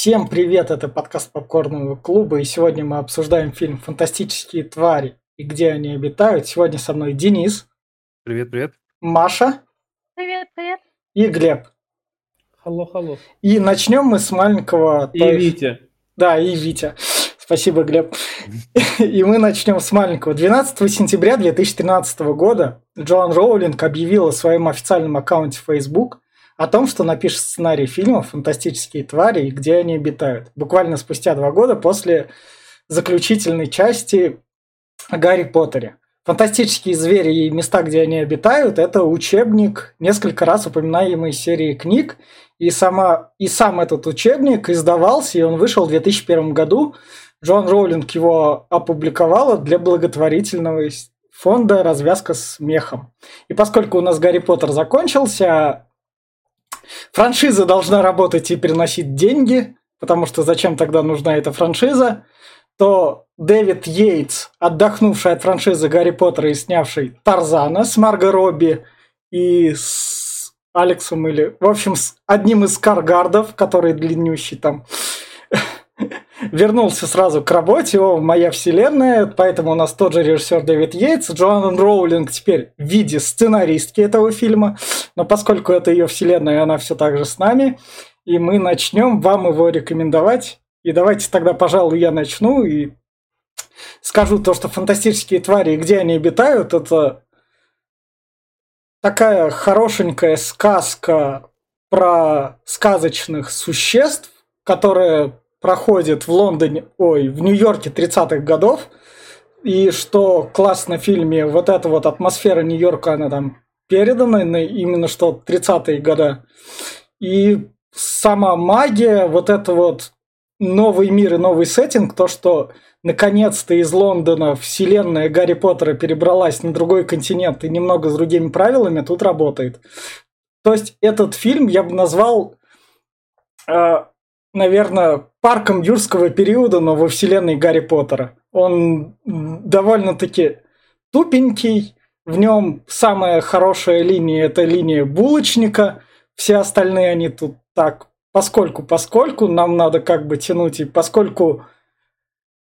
Всем привет, это подкаст Попкорного клуба, и сегодня мы обсуждаем фильм «Фантастические твари и где они обитают». Сегодня со мной Денис. Привет, привет. Маша. Привет, привет. И Глеб. Халло, халло. И начнем мы с маленького... И Витя. Да, и Витя. Спасибо, Глеб. И мы начнем с маленького. 12 сентября 2013 года Джоан Роулинг объявила в своем официальном аккаунте Facebook – о том, что напишет сценарий фильма «Фантастические твари и где они обитают». Буквально спустя два года после заключительной части о Гарри Поттере. Фантастические звери и места, где они обитают, это учебник, несколько раз упоминаемый серии книг. И, сама, и сам этот учебник издавался, и он вышел в 2001 году. Джон Роулинг его опубликовала для благотворительного фонда «Развязка с мехом». И поскольку у нас Гарри Поттер закончился, Франшиза должна работать и приносить деньги, потому что зачем тогда нужна эта франшиза, то Дэвид Йейтс, отдохнувший от франшизы Гарри Поттера и снявший Тарзана с Марго Робби и с Алексом или, в общем, с одним из Каргардов, который длиннющий там, вернулся сразу к работе, о, моя вселенная, поэтому у нас тот же режиссер Дэвид Йейтс, Джоан Роулинг теперь в виде сценаристки этого фильма, но поскольку это ее вселенная, она все так же с нами, и мы начнем вам его рекомендовать. И давайте тогда, пожалуй, я начну и скажу то, что фантастические твари, где они обитают, это такая хорошенькая сказка про сказочных существ, которые проходит в Лондоне, ой, в Нью-Йорке 30-х годов. И что классно в фильме, вот эта вот атмосфера Нью-Йорка, она там передана, именно что 30-е годы. И сама магия, вот это вот новый мир и новый сеттинг, то, что наконец-то из Лондона вселенная Гарри Поттера перебралась на другой континент и немного с другими правилами, тут работает. То есть этот фильм я бы назвал э, наверное, парком юрского периода, но во вселенной Гарри Поттера. Он довольно-таки тупенький, в нем самая хорошая линия – это линия булочника, все остальные они тут так, поскольку, поскольку нам надо как бы тянуть, и поскольку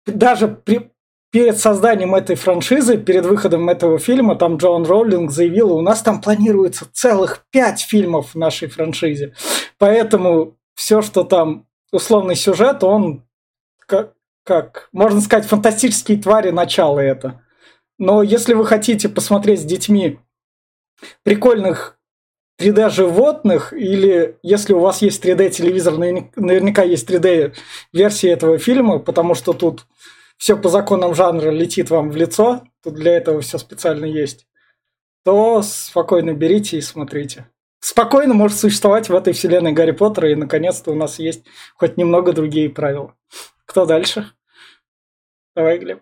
даже при, перед созданием этой франшизы, перед выходом этого фильма, там Джон Роулинг заявила, у нас там планируется целых пять фильмов в нашей франшизе. Поэтому все, что там условный сюжет, он как, как можно сказать, фантастические твари начала это. Но если вы хотите посмотреть с детьми прикольных 3D животных, или если у вас есть 3D телевизор, наверняка есть 3D версия этого фильма, потому что тут все по законам жанра летит вам в лицо, тут для этого все специально есть, то спокойно берите и смотрите спокойно может существовать в этой вселенной Гарри Поттера, и наконец-то у нас есть хоть немного другие правила. Кто дальше? Давай, Глеб.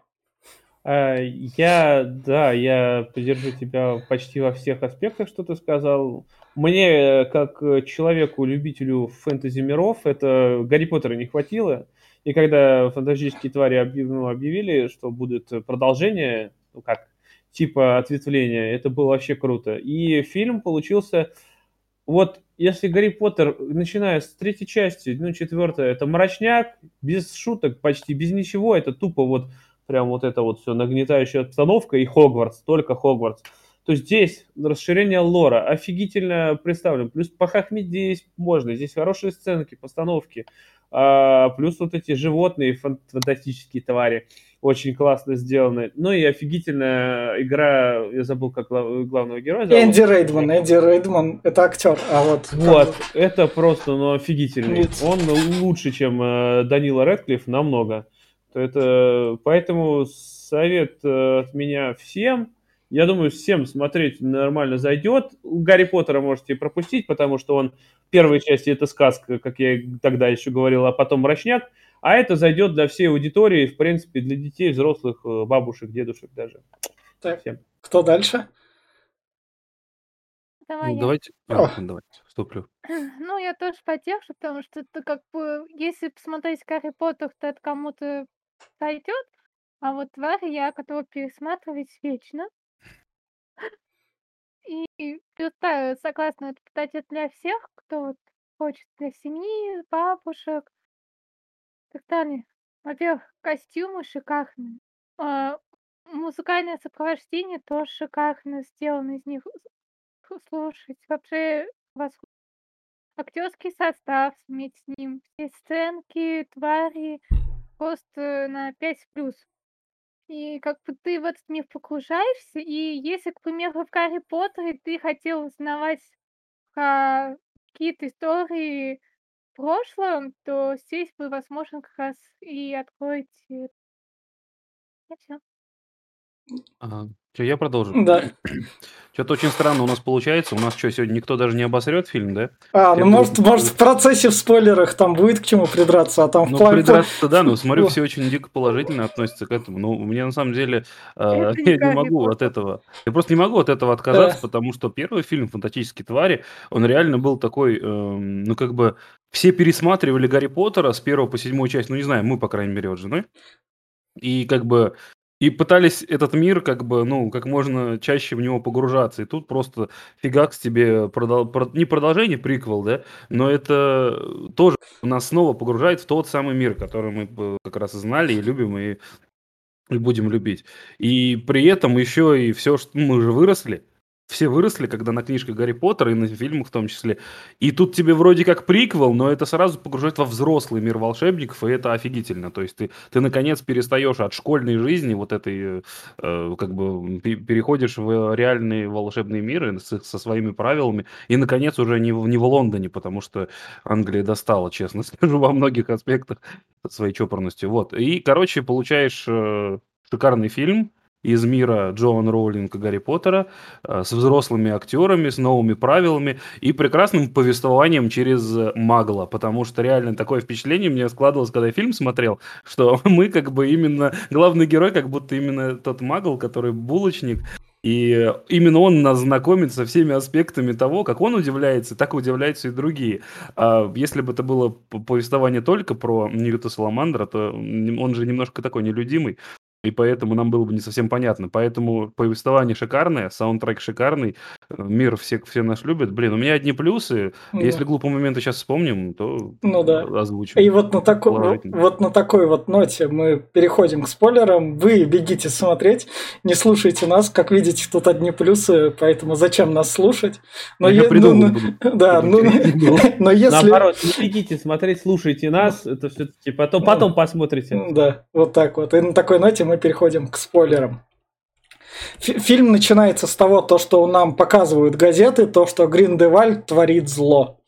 А, я, да, я поддержу тебя почти во всех аспектах, что ты сказал. Мне, как человеку-любителю фэнтези миров, это Гарри Поттера не хватило. И когда фантастические твари ну, объявили, что будет продолжение, ну как, типа ответвления, это было вообще круто. И фильм получился вот если Гарри Поттер, начиная с третьей части, ну, четвертая, это мрачняк, без шуток, почти без ничего, это тупо вот прям вот это вот все нагнетающая обстановка и Хогвартс, только Хогвартс. То здесь расширение лора офигительно представлено. Плюс похохмить здесь можно. Здесь хорошие сценки, постановки. А, плюс вот эти животные фантастические твари очень классно сделаны. Ну и офигительная игра, я забыл, как глав, главного героя зовут. Энди Рейдман, Энди Рейдман, это актер, а вот... Вот, это просто, ну, офигительный. Нет. Он лучше, чем э, Данила Редклифф, намного. Это, поэтому совет э, от меня всем, я думаю, всем смотреть нормально зайдет. Гарри Поттера можете пропустить, потому что он первой части это сказка, как я тогда еще говорил, а потом мрачняк. А это зайдет для всей аудитории, в принципе, для детей, взрослых, э, бабушек, дедушек даже. Так, Всем. кто дальше? Давай ну, давайте, а, давайте, вступлю. Ну, я тоже поддержу, потому что это как бы, если посмотреть Гарри Поттер, то это кому-то пойдет, а вот твари я готова пересматривать вечно. И плюс, да, согласна, это, кстати, для всех, кто вот хочет для семьи, бабушек, далее. Во-первых, костюмы шикарные. А, музыкальное сопровождение тоже шикарно сделано из них. Слушать, вообще восход. Актерский состав вместе с ним, все сценки, твари, просто на 5 плюс. И как бы ты в этот мир погружаешься, и если, к примеру, в Гарри Поттере ты хотел узнавать про какие-то истории прошлом, то здесь вы, возможно, как раз и откроете. И все. Ага. Чё, я продолжу? Да. Что-то очень странно у нас получается. У нас что, сегодня никто даже не обосрет фильм, да? А, ну Я может, думаю, может в процессе в спойлерах там будет к чему придраться, а там в Ну, плане... придраться, да, но смотрю, все очень дико положительно относятся к этому. Ну, мне на самом деле, э, я не могу от этого, я просто не могу от этого отказаться, Да. потому что первый фильм «Фантастические твари», он реально был такой, эм, ну, как бы, все пересматривали Гарри Поттера с первого по седьмую часть, ну, не знаю, мы, по крайней мере, вот с женой, и как бы и пытались этот мир как бы, ну, как можно чаще в него погружаться. И тут просто фигакс тебе продол- про- не продолжение, приквел, да, но это тоже нас снова погружает в тот самый мир, который мы как раз и знали и любим, и, и будем любить. И при этом еще и все, что мы уже выросли, все выросли, когда на книжках Гарри Поттера и на фильмах в том числе. И тут тебе вроде как приквел, но это сразу погружает во взрослый мир волшебников, и это офигительно. То есть ты, ты наконец перестаешь от школьной жизни вот этой, э, э, как бы пе- переходишь в реальные волшебные миры с- со своими правилами, и наконец уже не не в Лондоне, потому что Англия достала, честно скажу, во многих аспектах своей чопорностью. Вот. И, короче, получаешь э, шикарный фильм, из мира Джоан Роулинг и Гарри Поттера э, с взрослыми актерами, с новыми правилами и прекрасным повествованием через э, Магла, потому что реально такое впечатление мне складывалось, когда я фильм смотрел, что мы как бы именно, главный герой как будто именно тот Магл, который булочник, и именно он нас знакомит со всеми аспектами того, как он удивляется, так удивляются и другие. А если бы это было повествование только про Ньюта Саламандра, то он же немножко такой нелюдимый, и поэтому нам было бы не совсем понятно. Поэтому повествование шикарное, саундтрек шикарный, мир все, все нас любят. Блин, у меня одни плюсы. Ну, Если глупые моменты сейчас вспомним, то Ну да. озвучим. И вот на, тако- Положительно. вот на такой вот ноте мы переходим к спойлерам. Вы бегите смотреть, не слушайте нас. Как видите, тут одни плюсы, поэтому зачем нас слушать? Но Я е- придумал ну, буду. ну, да, ну, Придумал. но если... Наоборот, не бегите смотреть, слушайте нас, это все-таки потом, потом посмотрите. Да, вот так вот. И на такой ноте мы переходим к спойлерам. Фи- Фильм начинается с того, то, что нам показывают газеты, то, что Гриндевальд творит зло.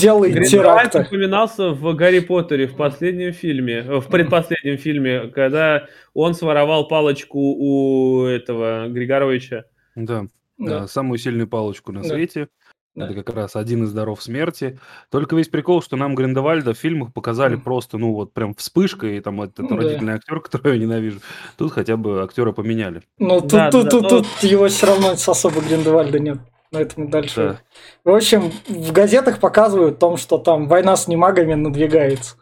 Делает Гриндевальд теракты. упоминался в Гарри Поттере в последнем фильме, э, в предпоследнем фильме, когда он своровал палочку у этого Григоровича. Да. Да. Да, самую сильную палочку на Да. свете. Да. Это как раз один из даров смерти. Только весь прикол, что нам Гриндевальда в фильмах показали Мгм. просто, ну вот прям вспышкой, и там этот Ну да. родительный актер, которого я ненавижу. Тут хотя бы актера поменяли. Ну, тут, Да, тут, да, тут, но- тут его все равно с особо Гриндевальда нет. Поэтому дальше. Да. В общем, в газетах показывают о том, что там война с немагами надвигается.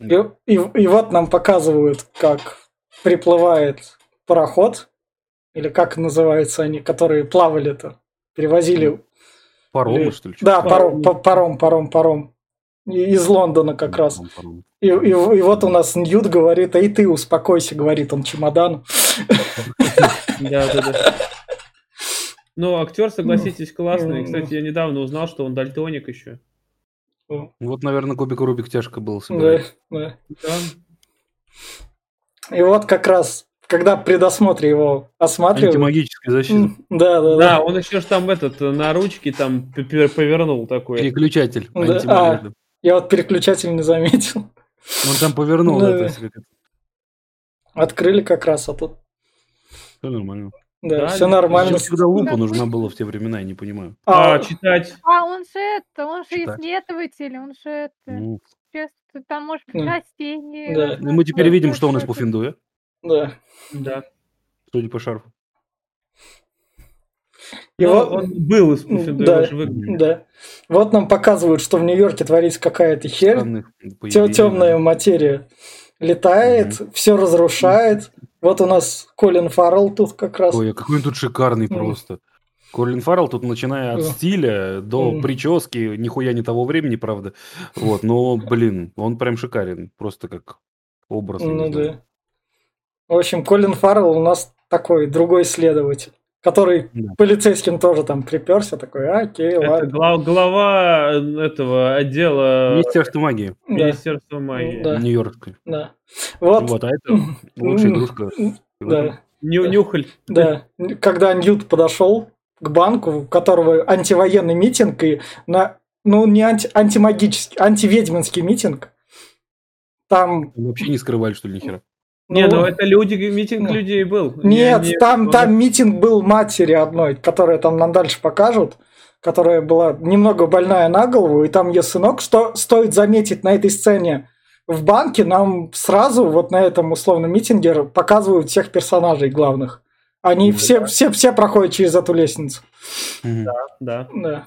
И, и, и вот нам показывают, как приплывает пароход, или как называются они, которые плавали-то, перевозили. Паромы, Или- что ли? Да, Паром. паром, па- паром, паром, паром. И- Из Лондона как раз. Паром, паром. И, и, и вот у нас Ньют говорит, а и ты успокойся, говорит он чемодану. Да, да, да. Ну, актер, согласитесь, классный. ну, Кстати, я недавно узнал, что он дальтоник еще. Вот, наверное, кубик Рубик тяжко было Да, собирать. да. Да. И вот как раз, когда при досмотре его осматривают... Антимагическая защита. Да, да, Да, да. он еще ж там этот э, на ручке там повернул такой. Переключатель. Да, а. Я вот переключатель не заметил. Он там повернул Да. это. если как это. Открыли как раз, а тут... Всё нормально. Да, Да, все нормально. Всегда лупа нужна была в те времена, я не понимаю. А, А, читать. А он же это, он же Читать. исследователь, он же это, Ну, сейчас там может быть М. растения. Да. ну, мы теперь видим, что он из это. Пуффиндуя, да. Да. судя по шарфу. И Ну, вот- он был из Пуффиндуя, Да. он же выглядит. Да. Вот нам показывают, что в Нью-Йорке творится какая-то херь. Темная да. материя летает, все разрушает. Вот у нас Колин Фаррелл тут как раз. Ой, а какой он тут шикарный просто. Колин Фаррелл тут, начиная от Да. стиля до прически, нихуя не того времени, правда. Вот, но, блин, он прям шикарен. Просто как образ. Ну знаю. да. В общем, Колин Фаррелл у нас такой другой следователь, который Да. полицейским тоже там приперся, такой, «А, окей, Это ладно. глав- глава э, этого отдела Министерство магии. Да, Министерства магии. Да. Нью-Йоркской. да. Вот, Вот, а это лучшая игрушка. да, Ню- Нюхаль. да. Когда Ньют подошел к банку, у которого антивоенный митинг, и на, ну, не анти, антимагический, антиведьминский митинг, там... Вообще не скрывали, что ли, нихера. Не, ну, ну это люди, митинг ну, людей был. Нет, Не- не- там, ну, там митинг был матери одной, которая там нам дальше покажут, которая была немного больная на голову, и там ее сынок, что стоит заметить на этой сцене в банке, нам сразу вот на этом условном митинге показывают всех персонажей главных. Они Да. все, все, все проходят через эту лестницу. Мгм. Да. Да.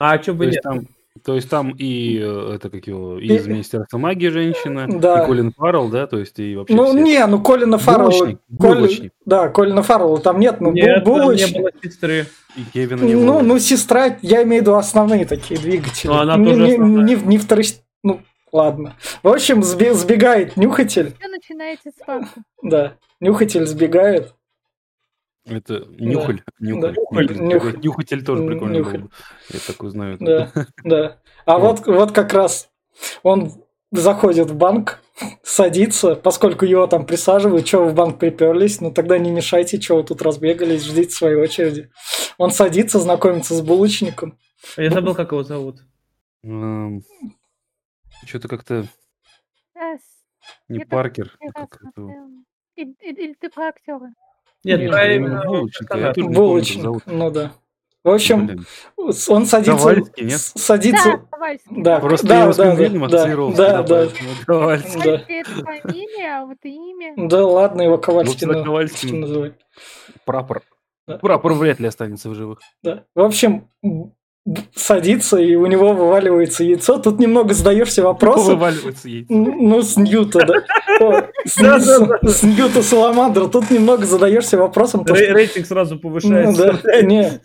А что То бы есть нет? там, то есть там и э, это как его, и из Министерства магии женщина, Да. и Колин Фаррелл, да, то есть и вообще Ну, все. не, ну Колина Фаррелла... Булочник, Колин- булочник. Да, Колина Фаррелла там нет, ну, Нет, булочник. не было сестры. И Кевина не Ну, было. ну, сестра, я имею в виду основные такие двигатели. Ну, она не, тоже не, основная. не, не второч- Ну, ладно. В общем, сбе- сбегает нюхатель. Все начинается с. Да, нюхатель сбегает. Это нюхаль. Нюхаль. Нюхаль, Нюхаль. нюхаль. Нюхатель тоже прикольно Нюхаль. был. бы. Я такой знаю. Да, да. А вот, вот как раз он заходит в банк, садится, поскольку его там присаживают, что вы в банк приперлись, ну тогда не мешайте, что вы тут разбегались, ждите своей очереди. Он садится, знакомится с булочником. Я забыл, как его зовут. Что-то как-то Э, не Паркер. а Или ты про актера? Нет, Нет, именно Булочника, я тоже не помню, как Булочник, зовут. ну да. В общем, Блин. он садится... Ковальский, нет? Садится... Да, Ковальский. Да, Просто да, я его с да, да, да, да. Ковальский. Да. Ковальский это фамилия, а вот имя. Да ладно, его Ковальский Ну, Ковальский. что называть. Прапор. Да. Прапор вряд ли останется в живых. Да. В общем, садится, и у него вываливается яйцо. Тут немного задаешься вопросом. Вываливается. Н- Ну, с Ньюта, да. С Ньюта Саламандра. Тут немного задаешься вопросом. Рейтинг сразу Ну, повышается. не.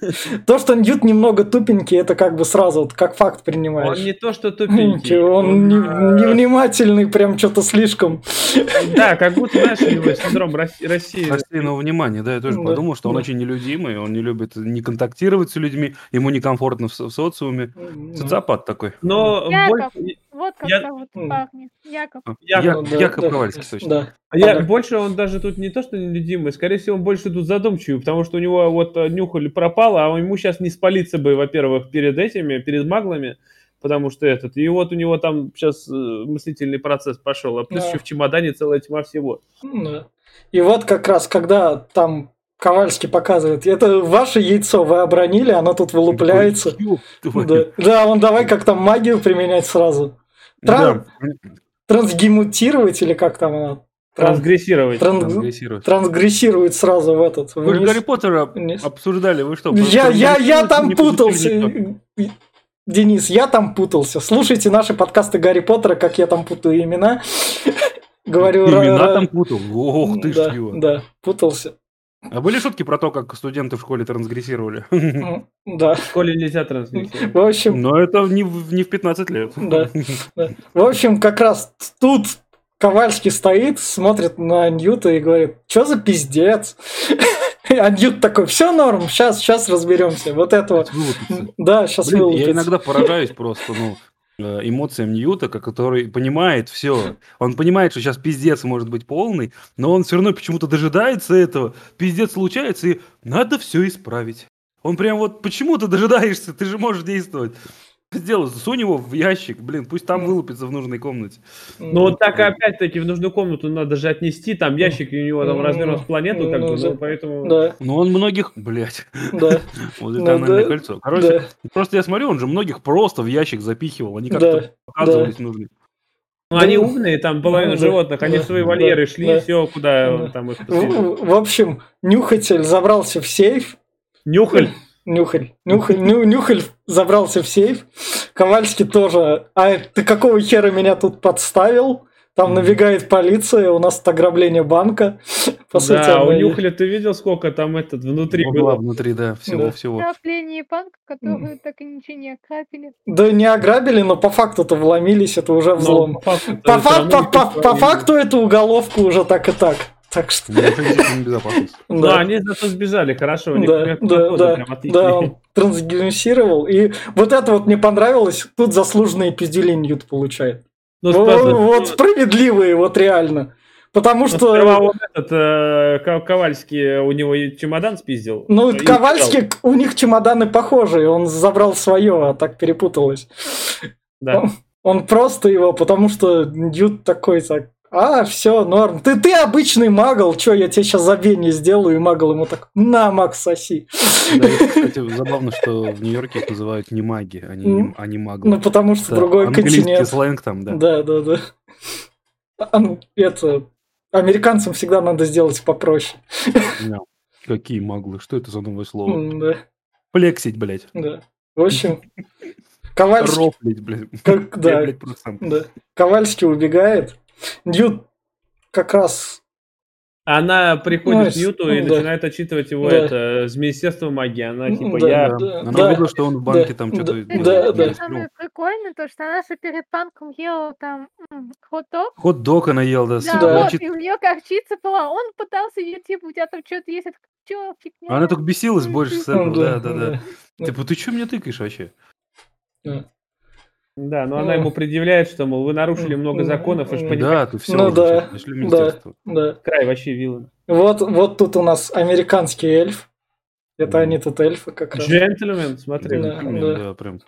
То, что Ньют немного тупенький, это как бы сразу как факт Он принимаешь. не то, что тупенький. Он не- а, невнимательный, прям что-то слишком. Да, как будто, знаешь, у него синдром Росси- России. Рассеянного внимания, да, я тоже подумал, что он очень нелюдимый, он не любит не контактировать с людьми, ему некомфортно в, со- в социуме. Социопат такой. Но Яков. больше, Вот как Я- зовут парня. Яков. Я- Яков, Ну, да, Яков да, Ковальский, точно. Да. я, Ага. больше он даже тут не то, что нелюдимый, скорее всего, он больше тут задумчивый, потому что у него вот э, нюхаль пропал, а ему сейчас не спалиться бы, во-первых, перед этими, перед маглами, потому что этот, и вот у него там сейчас мыслительный процесс пошел, а плюс Да. еще в чемодане целая тьма всего. Да. И вот как раз, когда там Ковальский показывает, это ваше яйцо вы обронили, оно тут вылупляется. Да, да, он давай как там магию применять сразу. Да, Трансгемутировать или как там она? Тран- Трансгрессировать. тран- трансгрессирует. Трансгрессирует сразу в этот. Вы вниз. Гарри Поттера вниз. обсуждали, вы что? Я, я, я там путался. Денис, я там путался. Слушайте наши подкасты Гарри Поттера, как я там путаю имена. Говорю, Имена там путал. Ох ты ж его. да, путался. А были шутки про то, как студенты в школе трансгрессировали? М, Да. В школе нельзя трансгрессировать. В общем, Но это не в не в 15 лет. Да. Да. В общем, как раз тут Ковальский стоит, смотрит на Ньюта и говорит, что за пиздец? А Ньют такой, все норм, сейчас, сейчас разберемся. Вот этого. Вылупится. Да, сейчас Блин, я вылупится. иногда поражаюсь просто, ну, эмоциям Ньюта, который понимает все. Он понимает, что сейчас пиздец может быть полный, но он все равно почему-то дожидается этого. Пиздец случается, и надо все исправить. Он прям вот почему ты дожидаешься, ты же можешь действовать. Сделай, сунь его в ящик, блин, пусть там вылупится в нужной комнате. Ну вот так опять-таки в нужную комнату надо же отнести, там ящик и у него там Ну, размером с планету, как ну, бы, да. ну поэтому... Да, Но он многих, блядь, да, вот Ну это тоннельное да, кольцо. Короче, да, просто я смотрю, он же многих просто в ящик запихивал, они Да, как-то оказывались нужны. Ну, они Да. умные, там половина Да, животных, они да, в свои да, вольеры шли, да. все, куда Да. там их посадили. В, в общем, Нюхатель забрался в сейф. Нюхаль. Нюхаль. Нюхаль, ню- нюхаль забрался в сейф. Ковальский тоже. А ты какого хера меня тут подставил? Там набегает полиция, у нас тут ограбление банка. По сути, Да, оно у Нюхля ты видел, сколько там этот внутри Была было? внутри, да, Да. всего-всего. Ограбление банка, которую так и ничего не ограбили. Да не ограбили, но по факту-то вломились, это уже Но взлом. по факту, По, по- по- по присвоили. факту эту уголовку уже так и так. Так что, Ну, безопасность. Да. они зато сбежали, хорошо, у них Да, да, да, да, он трансгенерировал. И вот это вот мне понравилось. Тут заслуженные пиздюли Ньют получает. Ну, Вот, справедливые, вот реально. Потому ну, что, сперва вот этот э, Ко- Ковальский у него чемодан спиздил. ну, И Ковальский, у них чемоданы похожие, он забрал свое, а так перепуталось. Да. Он просто его, потому что Ньют такой так, а, все, норм. Ты, ты обычный магл, что я тебе сейчас забвение сделаю, и магл ему так, на, Макс, соси. Да, и, кстати, забавно, что в Нью-Йорке их называют не маги, а не, а не маглы. Ну, потому что Да, другой континент. сленг там, да. Да, да, да. А, ну, Это, американцам всегда надо сделать попроще. Да. Какие маглы? Что это за новое слово? М, Да, Плексить, блядь. да. В общем, Ковальский, Рофлить, блядь. как, Я, да, блядь, просто сам. да. Ковальский убегает. Ньют как раз Она приходит Ну, к Ньюту и да. начинает отчитывать его Да. это с Министерства магии. Она типа, Да, я... да. Она увидела, что он в банке там да, что-то... да, да, да. самое прикольное, то, что она же перед банком ела там хот-дог. Хот-дог она ел, да. Да, Да. вот, и у нее горчица была. Он пытался ее, типа, у тебя там что-то есть, это что, фигня? А Она только бесилась больше с этого, да, да, да. да. Типа, ты что меня тыкаешь вообще? Да. Да, но она Ну. ему предъявляет, что, мол, вы нарушили много законов, вы же ну, понимаете, Да, ты все Ну да, нашли министерство. Да. край вообще виллан. Вот, вот тут у нас американский эльф. Это они тут эльфы как раз. Джентльмен, смотри. Да, да. да, прям.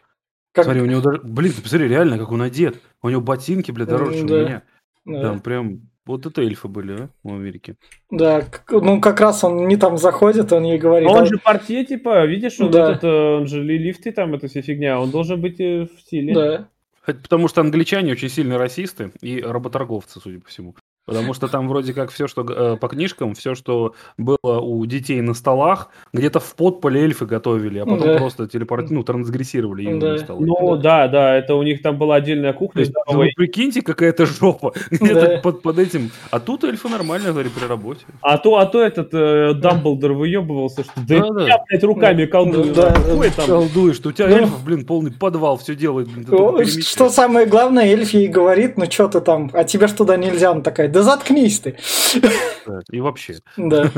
Как- Смотри, у него даже... Блин, ты посмотри, реально, как он одет. У него ботинки, блядь, дороже, чем Да. у меня. да. Там прям... Вот это эльфы были, а, в Америке. Да, ну как раз он не там заходит, он ей говорит. А он «А, же портье, типа, видишь, он, Да. этот, э, он же ли- лифты там, это вся фигня, он должен быть э, в стиле. Да, Потому что англичане очень сильно расисты и работорговцы, судя по всему. Потому что там вроде как все, что э, по книжкам, все, что было у детей на столах, где-то в подполе эльфы готовили, а потом Да. просто телепорт, ну, трансгрессировали ее Да. на столы. Ну да, да, это у них там была отдельная То кухня. есть, ну, вы прикиньте, какая-то жопа где-то Да. под, под этим. А тут эльфы нормально, говорит, при работе. А то, а то этот э, Дамблдор выебывался, что да, Да, да. я, блядь, руками Да, колдую. да, да. Какой там? Колдуешь, что у тебя Ну. эльфов, блин, полный подвал, все делает, блин. Что самое главное, эльф ей говорит, ну что ты там, а тебе ж туда нельзя. Она такая, да заткнись ты. И вообще. Да.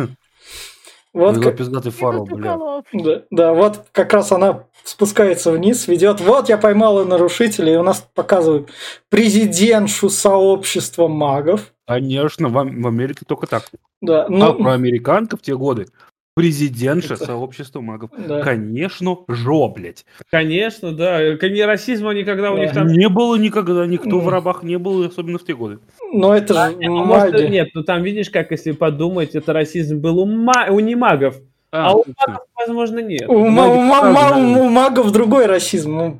Вот как, пиздатый тут бля. да, да, вот как раз она спускается вниз, ведет. Вот я поймала нарушителя, и у нас показывают президентшу сообщества магов. Конечно, в, в Америке только так. Да, А ну, про американка в те годы президентша Это- сообщества магов. да. Конечно, жо, блядь. Конечно, да. Не расизма никогда у Да. них там... Не было никогда, никто в Мгм. рабах не был, особенно в те годы. Но это же Ну, может, нет, ну там видишь, как если подумать, это расизм был у, ма- у немагов, а, у точно. магов, возможно, нет. У, у ма- правда, ма- у магов другой расизм. ну,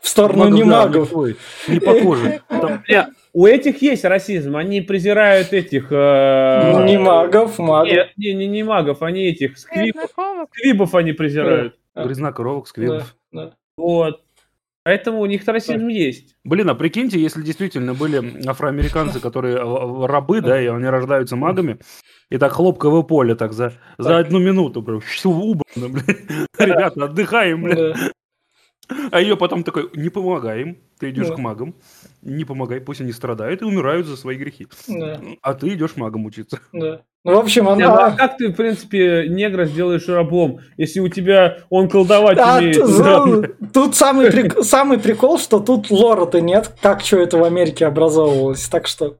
В сторону Магов, не да, магов. твой, Не похоже. Там- у этих есть расизм, они презирают этих... э, Не магов, магов. Не, не, не, не магов, они этих сквибов, сквибов они презирают. Грязна коровок, Да, да. Вот. Поэтому у них расизм есть. Блин, а прикиньте, если действительно были афроамериканцы, которые э, э, рабы, да, и они рождаются магами, и так хлопковое поле так за, за Так. одну минуту, прям, убрано, блядь. Ребята, отдыхаем, блядь. Да. А ее потом такой, не помогаем, ты идешь Да. к магам, не помогай, пусть они страдают и умирают за свои грехи. Да, А ты идешь магом учиться. да. Ну, в общем, Не, ну, а она... как ты, в принципе, негра сделаешь рабом, если у тебя он колдовать А, умеет? да? тут самый, прик- самый прикол, что тут лора-то нет, как что это в Америке образовывалось. Так что,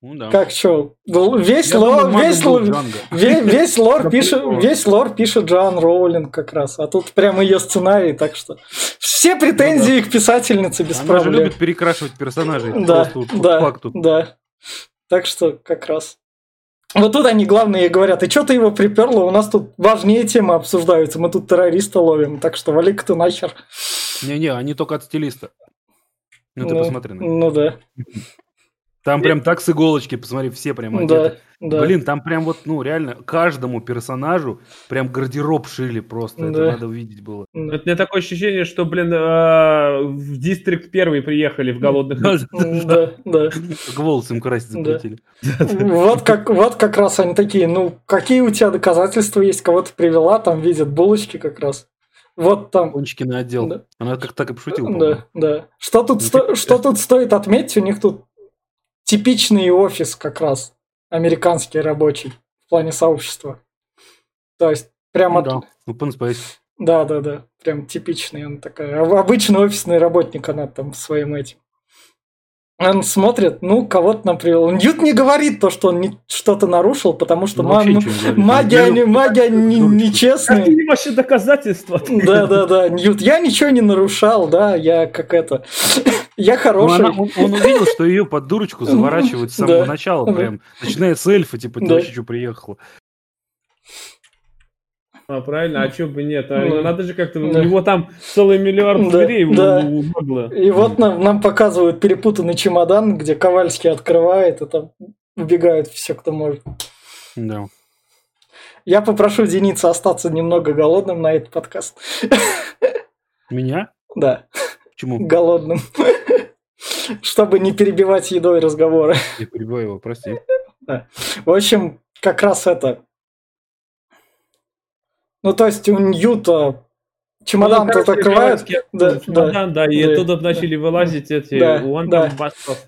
Ну да. как что, весь Я лор, думаю, весь, был лор- Джанго. ве- весь лор Да пишет, весь лор пишет Джоан Роулинг как раз, а тут прям ее сценарий, так что все претензии к писательнице без Ну Она же проблем. любит перекрашивать персонажей. Да, Просто вот по да, факту. да. Так что как раз. Вот тут они, главное, ей говорят, и что ты его приперла, у нас тут важнее темы обсуждаются, мы тут террориста ловим, так что вали-ка ты нахер. Не-не, они только от стилиста. Ну ты Ну, посмотри. на них. Ну да. Там прям так с иголочки, посмотри, все прям Да. одеты. Да. Блин, там прям вот, ну, реально, каждому персонажу прям гардероб шили просто. Это Да. надо увидеть было. Да. Это у меня такое ощущение, что, блин, э, в Дистрикт первый приехали в голодных. Да, да. Как волосы им красить Да. запретили. Вот как, вот как раз они такие, ну, какие у тебя доказательства есть, кого ты привела, там видят булочки как раз. Вот там, Кончики на отдел. Да. Она как так и пошутила. да, да. Что тут, Ну, сто- что тут стоит отметить, у них тут типичный офис как раз, американский рабочий, в плане сообщества. То есть, прямо, Ну да. Open Space. да, да, да, прям типичный, он такая, об- обычный офисный работник, она там своим этим. Он смотрит, ну, кого-то нам привел. Ньют не говорит то, что он не- что-то нарушил, потому что Ну, говорит. магия, Ну, не, магия не- нечестная. Какие вообще доказательства? Да, да, да, Ньют, я ничего не нарушал, да, я как это, я Ну, хороший. она- он, он увидел, что ее под дурочку заворачивают с самого Да. начала, прям. Начиная с эльфа, типа, ты Да. вообще что приехала. А, правильно, а чё бы нет? А, Ну, надо же как-то... да. У него там целый миллиард Да, зверей да. у. И вот нам, нам показывают перепутанный чемодан, где Ковальский открывает, и там убегают все, кто может. Да. Я попрошу Деница остаться немного голодным на этот подкаст. Меня? Да, Почему? голодным. Чтобы не перебивать едой разговоры. Я перебиваю его, прости. В общем, как раз это. Ну, то есть у Ньюта чемодан Ну, тут открывают. Ковальский Да, чемодан, да, и да, оттуда начали вылазить эти... Да, он да.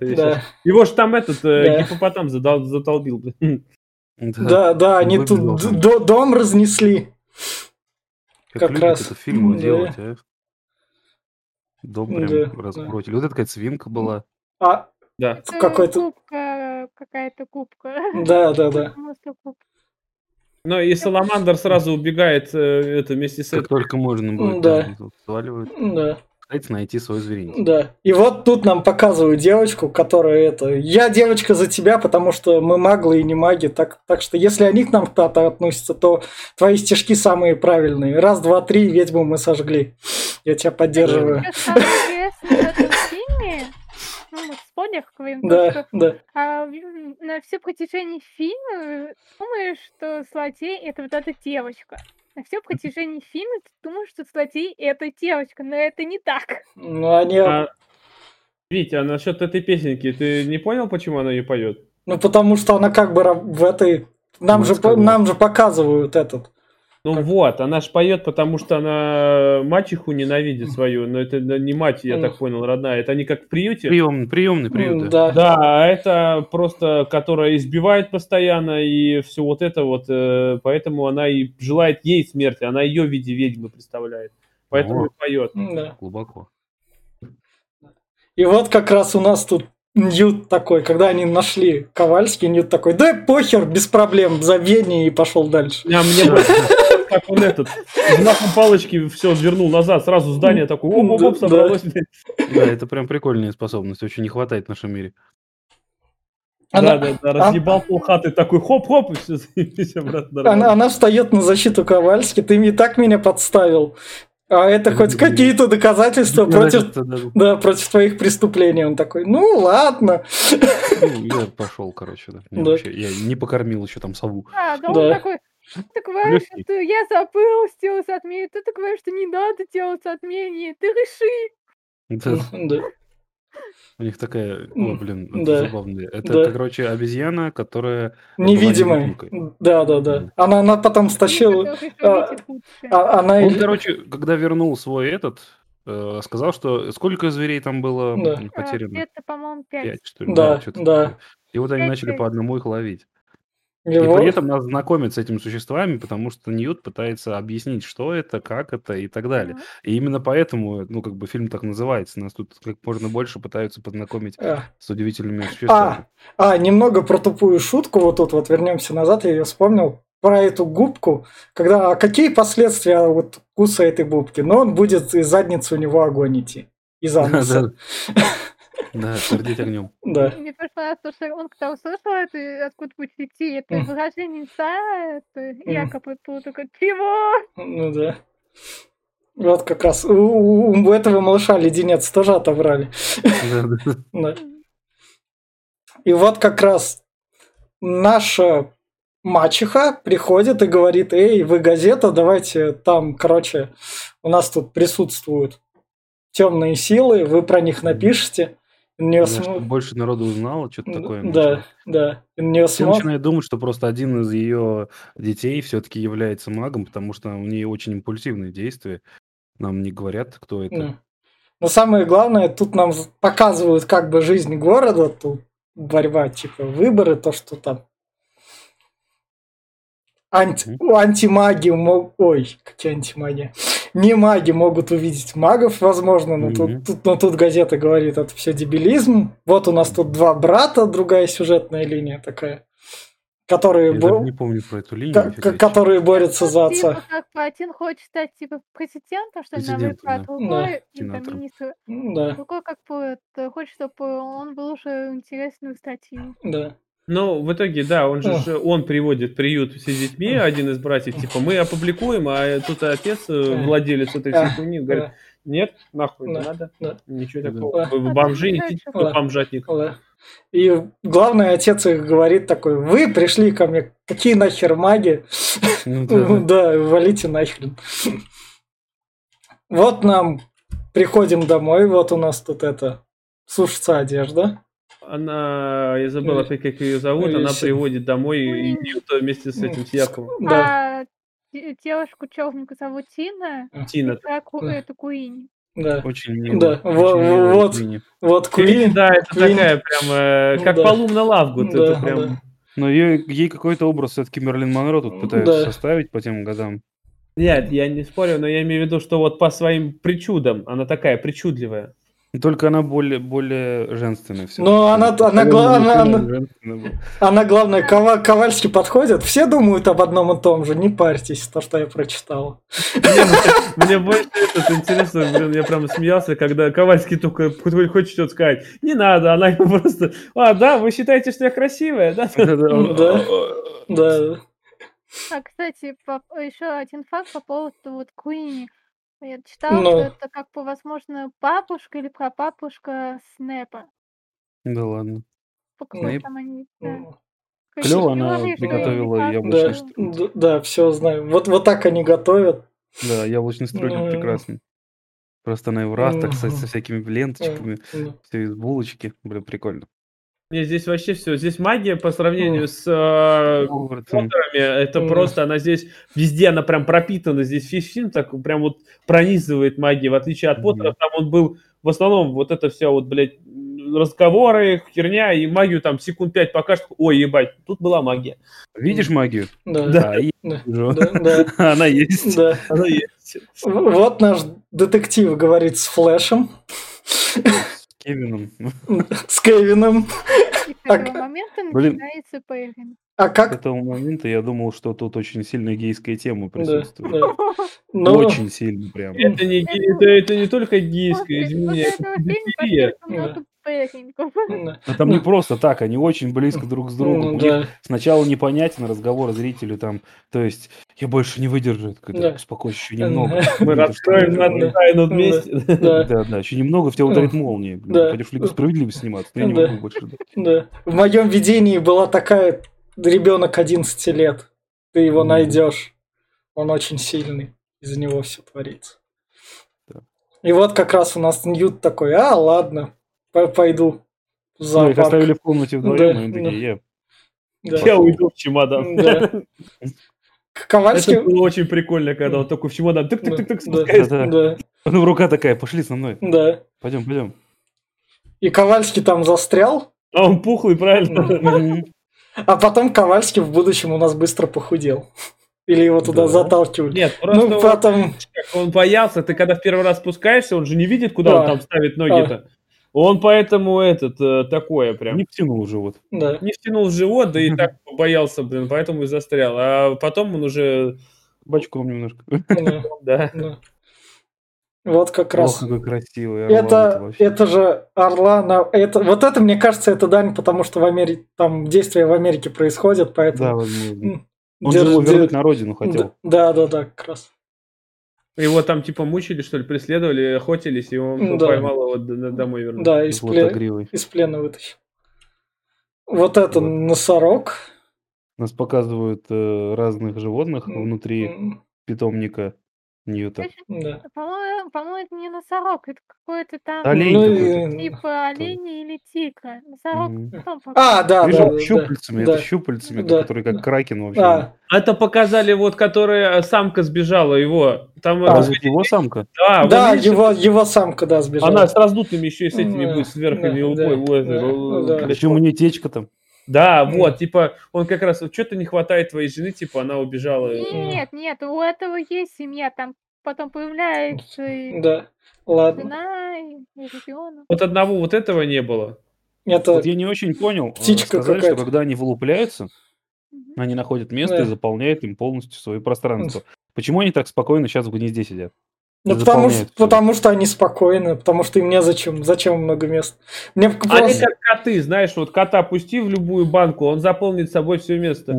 Да, Его ж там этот э, Да. гипопотам задол- затолбил. блин. да, да, они тут Выбежал д- дом разнесли. Как, Как любят раз. это фильмы Да. делать, а? Дом прям Да, разбросили. Вот это какая свинка была. А Да. Какой-то... Кубка, какая-то кубка. Да, да, да. Кубка. Ну и Саламандр сразу убегает э, это вместе с Как этим. только можно будет. Да. тут сваливают. Да. Кстати, найти свой зверинец. Да. И вот тут нам показывают девочку, которая это... Я девочка за тебя, потому что мы маглы и не маги. Так, так что если они к нам кто-то относятся, то твои стишки самые правильные. Раз, два, три, ведьму мы сожгли. Я тебя поддерживаю. Что самое интересное в этом фильме, ну, мы в спойлерах говорим, то, Да, да. а, на все протяжении фильма думаешь, что злодей это вот эта девочка. На все протяжении фильма ты думаешь, что злодей это девочка, но это не так. Ну, они... А, Витя, а насчет этой песенки, ты не понял, почему она ее поет? Ну, потому что она как бы в этой... Нам Ну, же, нам же показывают этот. Ну Как? вот, она ж поет, потому что она мачеху ненавидит свою, но это не мать, я так понял, родная. Это они как в приюте. Приемный, приемный приют, да. Да. Да, а это просто, которая избивает постоянно и все вот это вот, э, поэтому она и желает ей смерти, она ее в виде ведьмы представляет, поэтому О. и поет. Да. Глубоко. И вот как раз у нас тут Ньют такой, когда они нашли Ковальский, Ньют такой, да похер, без проблем, забей и пошел дальше. А мне как он этот, знаком палочки все вернул назад, сразу здание такое, оп, оп, оп, собралось. Да, это прям прикольная способность. Очень не хватает в нашем мире. Она, Да, да, да, разъебал полхаты такой, хоп-хоп, и все, обратно она, она встает на защиту Ковальски, ты и так меня подставил. А это хоть какие-то доказательства против, Да, против твоих преступлений. Он такой, ну ладно. Ну, я пошел, короче, да. Вообще- я не покормил еще там сову. А, да, Да. он такой, ты говоришь, Лёгкий. что я забыл сделать отмене, ты так говоришь, что не надо делать отмене, ты реши. Да, Да. у них такая, о, М, блин, это да. забавно. Это, Да. короче, обезьяна, которая... Невидимкой. Да, да, да. Она, она потом стащила. А, а- она Он, короче, когда вернул свой этот, э, сказал, что сколько зверей там было Да. А, потеряно? Это, по-моему, пять. Пять, что ли? Да, что-то да. такое. И вот они Пять, начали по одному их ловить. И его- при этом нас знакомят с этими существами, потому что Ньют пытается объяснить, что это, как это и так далее. Мгм. И именно поэтому, ну, как бы фильм так называется. Нас тут как можно больше пытаются познакомить А, с удивительными существами. а, немного про тупую шутку. Вот тут вот вернемся назад, я ее вспомнил. Про эту губку. Когда, а какие последствия вот вкуса этой губки? Но он будет из задницы у него огонь идти. Из ануса. Да, сердить огнем. Да. Мне понравилось, то, что он когда услышал это, откуда будет идти, это Мгм. выражение лица, это якобы был такой, чего? Ну да. Вот как раз у, у- у этого малыша леденец тоже отобрали. Да. И вот как раз наша мачеха приходит и говорит, эй, вы газета, давайте там, короче, у нас тут присутствуют темные силы, вы про них напишите. Смо- чтобы больше народу узнало, что-то такое. Да, да. И на неё Все смо- начинают думать, что просто один из ее детей все-таки является магом, потому что у нее очень импульсивные действия. Нам не говорят, кто это. Но самое главное, тут нам показывают как бы жизнь города, тут борьба, типа выборы, то, что там анти, антимаги мог... Ой, какие антимаги? Не маги могут увидеть магов, возможно, но, Мгм. тут, тут, но тут газета говорит, это все дебилизм. Вот у нас тут два брата, другая сюжетная линия такая, которые, Я бо- даже не помню про эту линию. ка- которые борются за типа, отца. как бы один хочет стать типа президентом, что ли, на выборы, а да. другой там министр. Да, Другой как бы это, хочет, чтобы он был уже интересную статью. да. Ну, в итоге, да, он же, Ох. ж- он приводит приют все с детьми, один из братьев, типа, мы опубликуем, а тут отец, э, владелец этой всей А, хуйни, говорит, Да, нет, нахуй не Да, надо, да. ничего Да. такого, Да. вы Да, бомжи, да, идите, да. кто Да. бомжатник. да. И главный отец их говорит такой, вы пришли ко мне, какие нахер маги? Ну да, да. Да, валите нахрен. Вот нам приходим домой, вот у нас тут это сушится одежда. Она, я забыл Ой. опять, как ее зовут, Ой, она приводит домой и. Ньюта вместе с этим, с Яковом. Да, А де- девушку черника зовут Тина, Тина. Да. это Куини. да. Очень мило. Да, очень милая вот. Куинни. Вот Куин. да, это Квин. такая прям, э, как Да. Полумна Лавгуд, Да, это прям... да. Но ее, ей какой-то образ все-таки Мерлин Монро тут пытаются Да. составить по тем годам. Нет, я не спорю, но я имею в виду, что вот по своим причудам она такая причудливая. Только она более, более женственная. всё-таки. Но она- она гла- она- был. Она, главное, Кова- Ковальский подходит. Все думают об одном и том же. Не парьтесь, то, что я прочитал. Мне, мне больше этот интересно, блин, я прям смеялся, когда Ковальский только хоть хочет что-то сказать. Не надо, она ему просто... А, да, вы считаете, что я красивая, да? Да. Да. А, кстати, еще один факт по поводу вот Куини. Я читала, Ну. что это как бы, возможно, бабушка или прапапушка Снэпа. Да ладно. По какой там они, да. Клёво она Теории, что приготовила они яблочный Да, папушка. штрудель. да, все знаю. Вот, вот так они готовят. Да, яблочный строгер М. прекрасный. Просто она его раз так со, со всякими ленточками, Да. все из булочки. Блин, прикольно. Не, здесь вообще все. Здесь магия по сравнению с э. Поттерами, это просто, она здесь, везде она прям пропитана. Здесь весь фильм так прям вот пронизывает магией. В отличие от. Поттера, там он был в основном вот это все вот, блядь, разговоры, херня, и магию там секунд пять покажет. Ой, ебать, тут была магия. Видишь магию? Да. Да, и Да. вижу. Да, да, Она есть. да. Она есть. Вот наш детектив говорит с Флэшем, Кевином. с Кевином. И с А этого момента начинается пэринг. А как? этого момента я думал, что тут очень сильная гейская тема присутствует. да. Ну, Очень сильно прям. Это не, ге- это, это не только гейская, извини, это этого да. Но там не просто так, они очень близко друг с другом. Ну, да. Сначала непонятен разговор зрителю там, то есть я больше не выдержу, такой, Да. «Так, успокойся, еще немного. Мы раскроем это? тайну вместе. Да, Да, еще немного в тебя ударит молния. Пойдешь Лигу справедливости сниматься, я не Да. могу больше. да. В моем видении была такая ребенок 11 лет. Ты его найдешь. Он очень сильный. Из-за него все творится. И вот как раз у нас Ньют такой, а, ладно, пойду в Ну, их зоопарк. оставили в комнате вдвоем, Да, и такие, «Я». Да. Я уйду в чемодан. Да. Ковальский... Это было очень прикольно, когда он только в чемодан тык-тык-тык Да, спускается. Да. да, Ну, рука такая, пошли со мной, да. пойдем, пойдем. И Ковальский там застрял, А он пухлый, правильно? а потом Ковальский в будущем у нас быстро похудел. Или его туда Да. заталкивали. Нет, просто Ну, он- потом... он боялся, ты когда в первый раз спускаешься, он же не видит, куда Да. он там ставит ноги-то. Он поэтому этот, э, такое прям. Не втянул живот. Да. Не втянул в живот, да и так боялся, блин, поэтому и застрял. А потом он уже, Бачком немножко. да, да. да. Вот как раз... Ох, какой красивый. Орлан Это, это же Орлана... Это, вот это, мне кажется, это дань, потому что в Америке... Там действия в Америке происходят, Да, поэтому... возможно. м, Он же держ- его вернуть держ- на родину хотел. Да, да, да, как раз. Его там типа мучили, что ли, преследовали, охотились, и он Да. поймал его домой вернул. Да, из, пле- Златогривый. из плена вытащил. Вот это Вот. носорог. Нас показывают э, разных животных внутри питомника Ньюта. Точно, Да. по-моему, по-моему, это не носорог, это какой-то там Олень Ну какой-то. и- типа оленя или тигра. Носорог Мгм. потом А, да, Движок да, да, щупальцами, да. это щупальцами, Да, который как да. кракен вообще. А, Это показали вот, которая самка сбежала его. Там А, э, Разве его самка? да, да, вон, видишь, его, его самка, да, сбежала. она с раздутыми еще и с этими Да, будет сверхами да, да, вот, да, э, да. блядь. Причем у нее течка там. Да, вот, типа, он как раз, что-то не хватает твоей жены, типа, она убежала. Нет, нет, у этого есть семья, там потом появляется и Да, ладно. жена, и ребенок. Вот одного вот этого не было. Это Вот я не очень понял. э, птичка Сказали, что когда они вылупляются, они находят место Да. и заполняют им полностью свое пространство. Почему они так спокойно сейчас в гнезде сидят? Ну, потому что, потому что они спокойны, потому что им незачем, зачем много мест. Мне Они просто... как коты, знаешь, вот кота пусти в любую банку, он заполнит собой все место.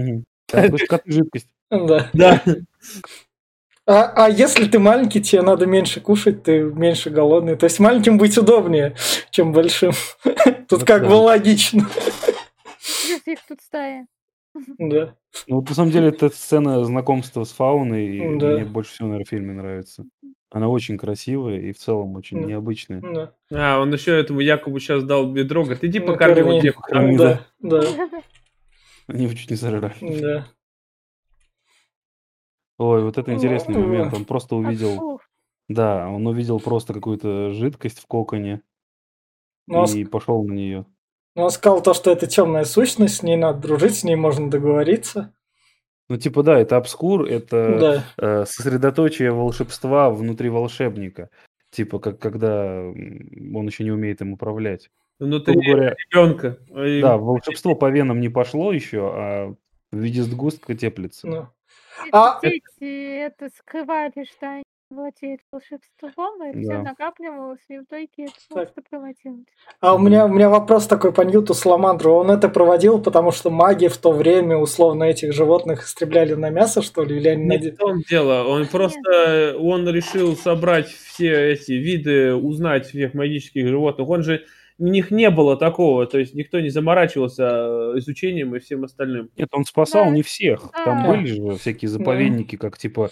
Коты жидкость. Да. Да. А, а если ты маленький, тебе надо меньше кушать, ты меньше голодный. То есть маленьким быть удобнее, чем большим. Тут Вот как бы логично. Плюс их тут стая. Да. Ну, вот на самом деле, эта сцена знакомства с фауной Да. мне больше всего, наверное, в фильме нравится. Она очень красивая и в целом очень Да. необычная. Да. А, он еще этому Якубу сейчас дал бедро, говорит, иди Ну, покорми корми. вот. Покорми, Да, да, Они его чуть не сожрали. да. Ой, вот это интересный Ой. момент. Он просто увидел, Фу. да, он увидел просто какую-то жидкость в коконе Но он, и пошел на нее. Но он сказал то, что это темная сущность, с ней надо дружить, с ней можно договориться. Ну, типа, да, это обскур, это Да. э, сосредоточие волшебства внутри волшебника. Типа, как когда он еще не умеет им управлять. Внутри Грубо говоря, ребенка. да, волшебство по венам не пошло еще, а в виде сгустка теплится. Ну. А- дети это скрывали, что они владеют волшебством, и все Да. накапливалось, и в итоге это Так. просто превратилось. А у меня, у меня вопрос такой по Ньюту Саламандру. Он это проводил, потому что маги в то время условно этих животных истребляли на мясо, что ли? Или они Не наде- в том дело, он просто, он решил собрать все эти виды, узнать всех магических животных. Он же, у них не было такого, то есть никто не заморачивался э, изучением и всем остальным. Нет, он спасал Да. не всех. Там Да. были же всякие заповедники, как типа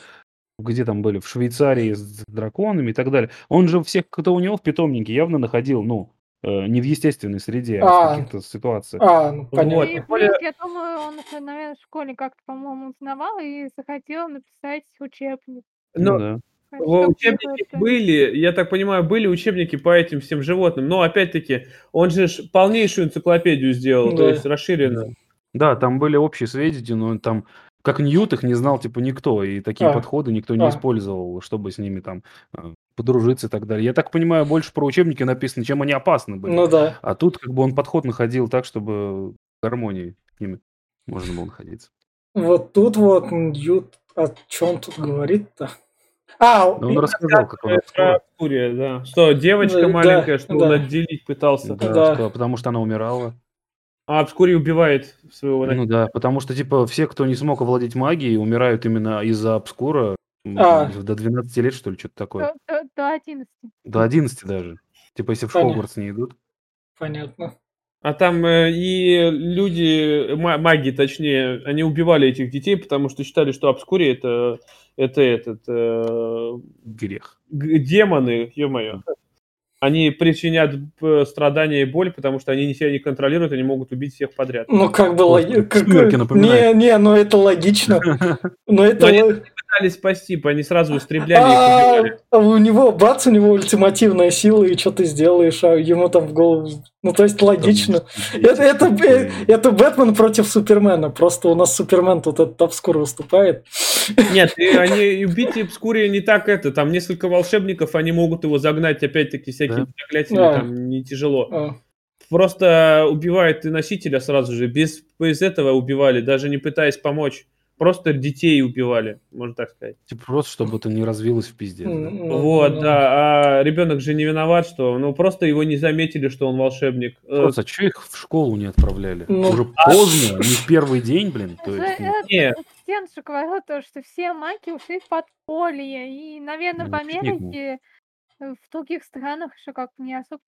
где там были, в Швейцарии с драконами и так далее. Он же всех, кто у него в питомнике, явно находил, ну, э, не в естественной среде, а, А. в каких-то ситуациях. А, ну Вот. понятно. И плюс, я думаю, он наверное, в школе как-то, по-моему, узнавал и захотел написать учебник. Ну Но да. Во- учебники это- были, я так понимаю, были учебники по этим всем животным, но опять-таки он же полнейшую энциклопедию сделал, то Да. есть расширенно. Да, там были общие сведения, но там, как Ньют, их не знал, типа, никто, и такие А. подходы никто не А. использовал, чтобы с ними там э, подружиться и так далее. Я так понимаю, больше про учебники написано, чем они опасны были. Ну да. А тут как бы он подход находил так, чтобы в гармонии с ними можно было находиться. Вот тут вот Ньют, о чем тут говорит-то? А, Но он рассказал, как он. Обскурия, да. Что девочка Да, маленькая, что да. он отделить пытался. Да, Да. что- потому что она умирала. А Обскурия убивает своего Ну да, потому что, типа, все, кто не смог овладеть магией, умирают именно из-за обскура. А. До 12 лет, что ли, что-то такое. До, до- до 11. До 11 даже. Типа, если в Понятно. Хогвартс не идут. понятно. А там э, и люди, ма- маги точнее, они убивали этих детей, потому что считали, что обскури это, это этот, э, Грех. г- демоны, ё-моё. Они причинят э, страдания и боль, потому что они себя не контролируют, они могут убить всех подряд. Ну, как бы логично. Не, не, ну это логично. Но это... Но они Пытались спасти, они сразу истребляли их, убивали. а у него, бац, у него ультимативная сила, и что ты сделаешь, а ему там в голову... Ну, то есть логично. Это, это, э, это Бэтмен против Супермена. Просто у нас Супермен тут этот обскур выступает. Нет, и они убить обскурия не так это, там несколько волшебников, они могут его загнать, опять-таки, всякими Да. заклятиями, Да. там не тяжело. А, Просто убивают и носителя сразу же, без, без этого убивали, даже не пытаясь помочь. Просто детей убивали, можно так сказать. Типа, просто, чтобы это не развилось в пизде. м, ну, вот, да, а ребенок же не виноват, что, ну, просто его не заметили, что он волшебник. Э, Просто, а что их в школу не отправляли? Ну, Уже поздно, не в первый день, блин. То есть, ну, это- не. Стен же говорил то, что все маги ушли в подполье, и, наверное, в Ну, Америке, э, в других странах еще как не особо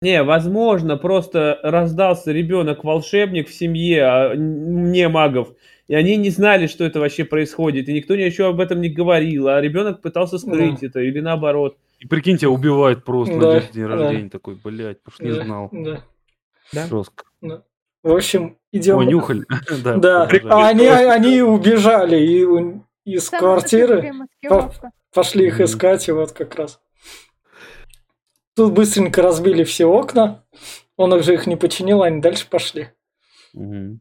Не, возможно, просто раздался ребенок-волшебник в семье а, не магов, и они не знали, что это вообще происходит, и никто еще об этом не говорил, а ребенок пытался скрыть это, или наоборот. И прикинь, тебя убивают просто Да, на 10 день да. рождения. Такой, блядь, потому что не Да, знал. Да. Да? Жестко. В общем, идем. О. Да, Да, а они, они убежали и из Самая квартиры, пошли их искать, и вот как раз. Тут быстренько разбили все окна, он их же их не починил, они дальше пошли. Мгм.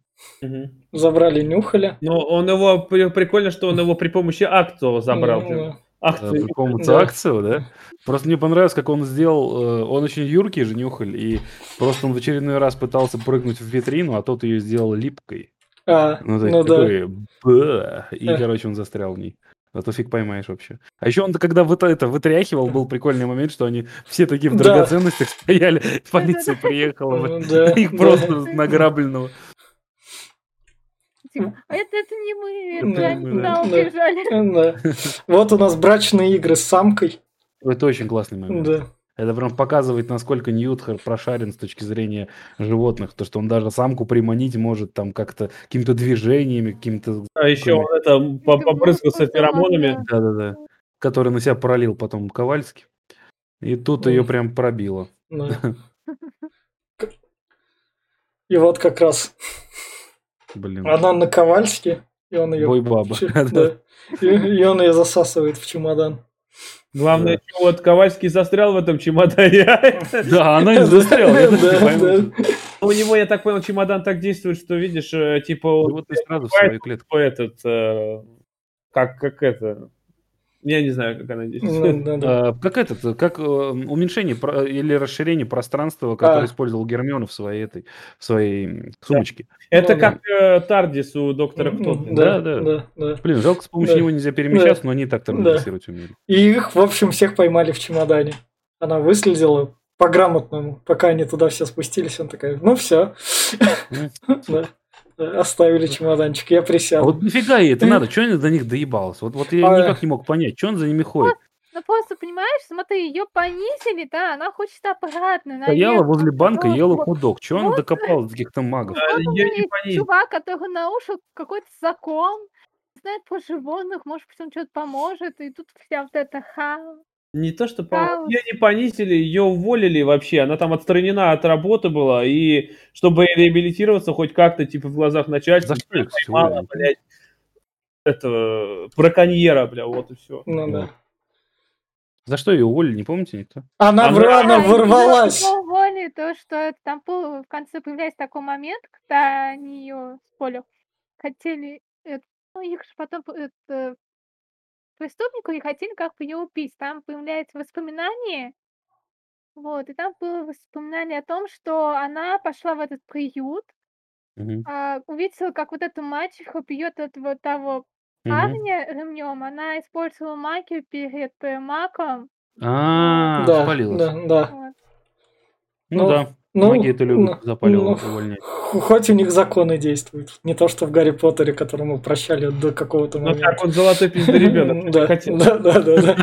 Забрали нюхаля. Но он его, при- прикольно, что он его при помощи акцию забрал. Ну. Да, Акцию. при помощи Да. акцию, да? Просто мне понравилось, как он сделал. э, Он очень юркий же нюхаль, и просто он в очередной раз пытался прыгнуть в витрину, а тот ее сделал липкой. А, Ну, есть ну да. такой, «Ба!» и, короче, он застрял в ней. А то фиг поймаешь вообще. А еще он, когда вот это вытряхивал, был прикольный момент, что они все такие в Да. драгоценностях стояли, полиция приехала, Ну, да, их да. просто награбленного. Типа, а это, это не мы, они туда да. убежали. Да. Вот у нас брачные игры с самкой. Это очень классный момент. Да. Это прям показывает, насколько Ньют хор- прошарен с точки зрения животных. То, что он даже самку приманить может там как-то какими-то движениями, какими-то... А еще он это по- побрызгался феромонами. Да-да-да. Который на себя пролил потом Ковальский. И тут ее прям пробило. да. И вот как раз Блин. она на Ковальске, и он ее... Бой баба. Да. И, и он ее засасывает в чемодан. Главное, что вот Ковальский застрял в этом чемодане. Да, она застряла. не пойму. да. У него, я так понял, чемодан так действует, что видишь, э, типа он Животные сразу в свою клетку. этот, э, как, как это, я не знаю, как она действует. Ну, да, да. А, Как этот, как э, уменьшение или расширение пространства, которое А. использовал Гермиона в своей этой, в своей сумочке. Это Ну, да. как э, Тардис у доктора М, Кто. Да, Да, да. да, да. Блин, жалко, с помощью Да. него нельзя перемещаться, но они и так терминисировать умели. И их, в общем, всех поймали в чемодане. Она выследила по-грамотному, пока они туда все спустились, он такая, ну все. оставили чемоданчик, я А присяду. вот нифига ей это надо, что они до них доебалась? Вот, вот я А. никак не мог понять, что он за ними ходит. Ну просто, понимаешь, смотри, ее понизили, да, она хочет обратно. Стояла наверх, возле банка, ела худок. Чего она Вот. докопалась до каких-то магов? Вот я не чувак, который нарушил какой-то закон, знает про животных, может быть, он что-то поможет, и тут вся вот эта хаос. Не то, что Да. ее не понизили, ее уволили вообще. Она там отстранена от работы была, и чтобы реабилитироваться хоть как-то, типа, в глазах начальства, За что поймала, блядь, этого браконьера, бля, вот и все. Ну да. За что ее уволили, не помните никто? Она, Она- она А, ворвалась. уволили, то, что там был, в конце появляется такой момент, когда они ее, спойлер, хотели, это, ну, их же потом, это, преступнику и хотели как бы ее убить. Там появляется воспоминание, вот, и там было воспоминание о том, что она пошла в этот приют, Мгм. а, увидела, как вот эта мачеха бьет этого того Мгм. парня ремнем. Она использовала магию перед э, маком. А, Да, спалилась. да, да. Вот. Ну Ну, да, ну, маги это любят, ну, запаливать, ну, увольнять. Хоть у них законы действуют. Не то, что в Гарри Поттере, которому прощали до какого-то Ну момента. так, он золотой пиздый ребенок. Да, да, да, да, да.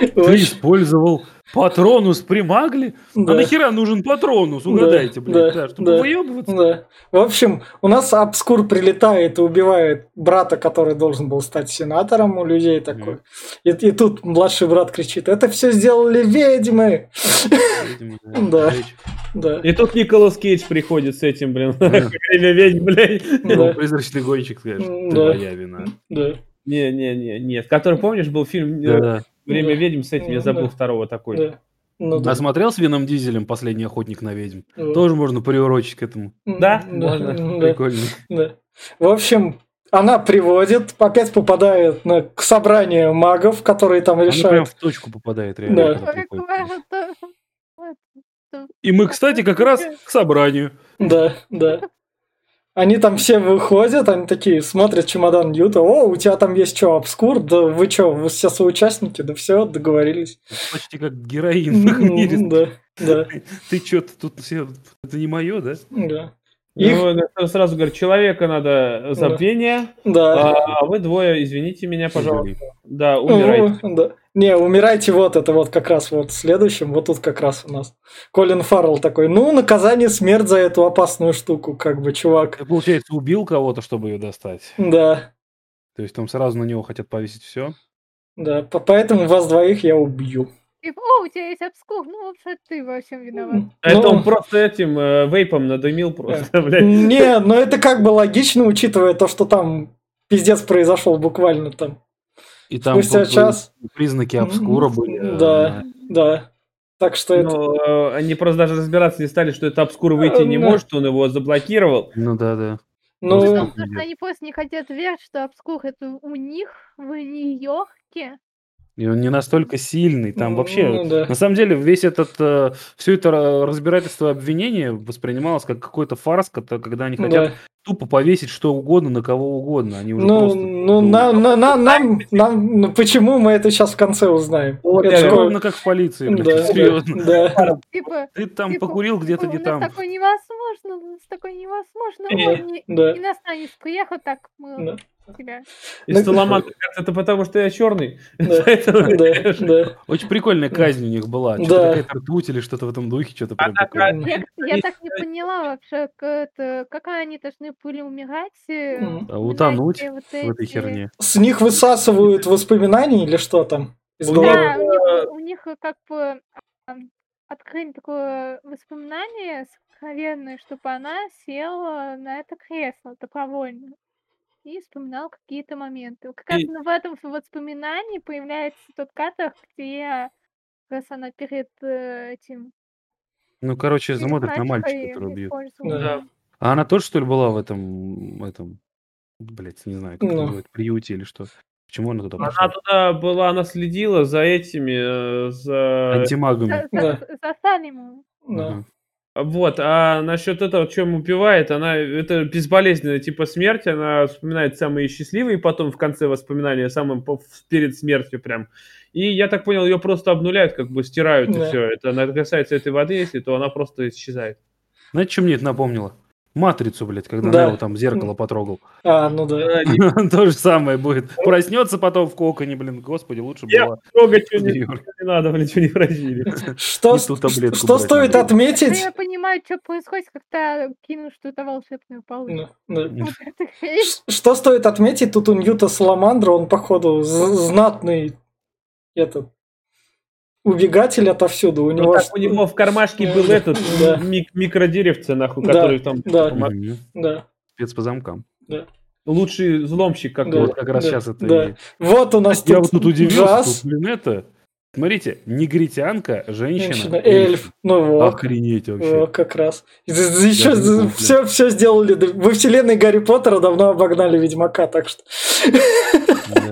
Ты использовал патронус при магле? А да. нахера нужен патронус? Угадайте, блядь, да, да, чтобы да. выебываться? Да. В общем, у нас Обскур прилетает и убивает брата, который должен был стать сенатором у людей такой. И, тут младший брат кричит, это все сделали ведьмы. Да. Да. И тут Николас Кейдж приходит с этим, блин, время ведьм, блядь. Ну, Да. Призрачный гонщик, скажешь, да. моя вина. Да. Не-не-не, нет. Который, помнишь, был фильм э. «Время Да. ведьм» с этим, я Ну, забыл да. второго такой. Да. Ну, да. А смотрел с Вином Дизелем «Последний охотник на ведьм»? Вот. Тоже можно приурочить к этому. Да, Да, можно. да, Прикольно. да. В общем, она приводит, опять попадает на, к собранию магов, которые там Она прям решают. в точку попадает реально. Да. И мы, кстати, как раз к собранию. Да, да. Они там все выходят, они такие смотрят чемодан Ньюта. О, у тебя там есть что, обскур? Да вы что, вы все соучастники? Да все, договорились. Почти как героин в их мире. Да, да, Ты что, тут все... Это не мое, да? да. Их, Ну, сразу говорю, человека надо забвение, да. а вы двое, извините меня, пожалуйста. Да, умирайте. Ну, да. Не, умирайте вот, это вот как раз вот в следующем, вот тут как раз у нас. Колин Фаррелл такой, ну, наказание смерть за эту опасную штуку, как бы, чувак. Ты, получается, убил кого-то, чтобы ее достать. Да, То есть там сразу на него хотят повесить все. да, по- поэтому вас двоих я убью. Типа, о, у тебя есть обскух, ну вообще ты во всем виноват. Это Ну, он просто этим э, вейпом надымил просто, блядь. Не, но это как бы логично, учитывая то, что там пиздец произошел буквально там. И там Спустя час. признаки обскура были. э, Да, да. Так что это... Ну, э, они просто даже разбираться не стали, что это обскур выйти не Э, да. может, он его заблокировал. Ну да, да. Ну, Просто- Потому что они просто не хотят верить, что обскух это у них в Нью-Йорке. И он не настолько сильный. Там вообще... ну да. На самом деле, весь этот... все это ра- разбирательство обвинения воспринималось как какой-то фарс, когда они хотят Да. тупо повесить что угодно на кого угодно. Они уже Ну, просто... ну, на, на- на- нам, нам, ну, почему мы это сейчас в конце узнаем? Вот Это же- Ровно как в полиции, блядь, Да, серьезно. да, Типа, Ты там типа, покурил где-то «Ой, не у там. нас такое невозможно, у нас такое невозможно. Э, Ой, не- да. иностранец приехал, так мы Да. Тебя. И Ну, Саламандр, кажется, это потому, что я черный. Да, Поэтому- да, да. Очень прикольная казнь у них была. Да. Что-то какая-то ртуть или что-то в этом духе, что-то прям такое. Я, так не поняла вообще, как они должны были умирать. э, утонуть вот в этой херне. С них высасывают воспоминания или что там? Из? Да, у них, у них э, как бы открыли такое воспоминание сокровенное, чтобы она села на это кресло добровольно и вспоминала какие-то моменты. Как раз И- в этом воспоминании появляется тот кадр, где как раз она перед э, этим Ну, короче, перед смотрит на мальчика, мачехой бьют. использовала. Да. А она тоже, что ли, была в этом, этом, блять, не знаю, как это Ну. называют, приюте или что? Почему она туда Она пошла? туда была, она следила за этими, э, за... Антимагами. За, Да. за- за Салимом. Да. Ага. Вот, а насчет этого, чем убивает, она, это безболезненная типа смерть, она вспоминает самые счастливые, потом в конце воспоминания, самым перед смертью прям. И я так понял, ее просто обнуляют, как бы стирают, и Да. все. Это она касается этой воды, если, то она просто исчезает. Знаете, что мне это напомнило? Матрицу, блядь, когда Да. Нео там зеркало потрогал. А, ну да. То же самое будет. Проснется потом в коконе, блин, господи, лучше было. в не, надо, блин, что не просили. Что, стоит отметить? я понимаю, что происходит, когда кину что-то волшебное получится. Ну, Что стоит отметить, тут у Ньюта Саламандра, он, походу, знатный этот убегатель отовсюду. У Ну, него, так ш- у него в кармашке был Да. этот Да. мик- микродеревце, нахуй, Да. который там Да. Да, Спец по замкам. лучший взломщик Да. какой Вот как раз да, сейчас это да. и... Вот у нас Я тут вот тут удивился, джаз, тут, блин, это... Смотрите, негритянка, женщина, женщина, эльф. Ну вот. Охренеть Вот, вообще. как раз. Еще помню. все, все сделали. да, Во вселенной Гарри Поттера давно обогнали Ведьмака, так что. Да.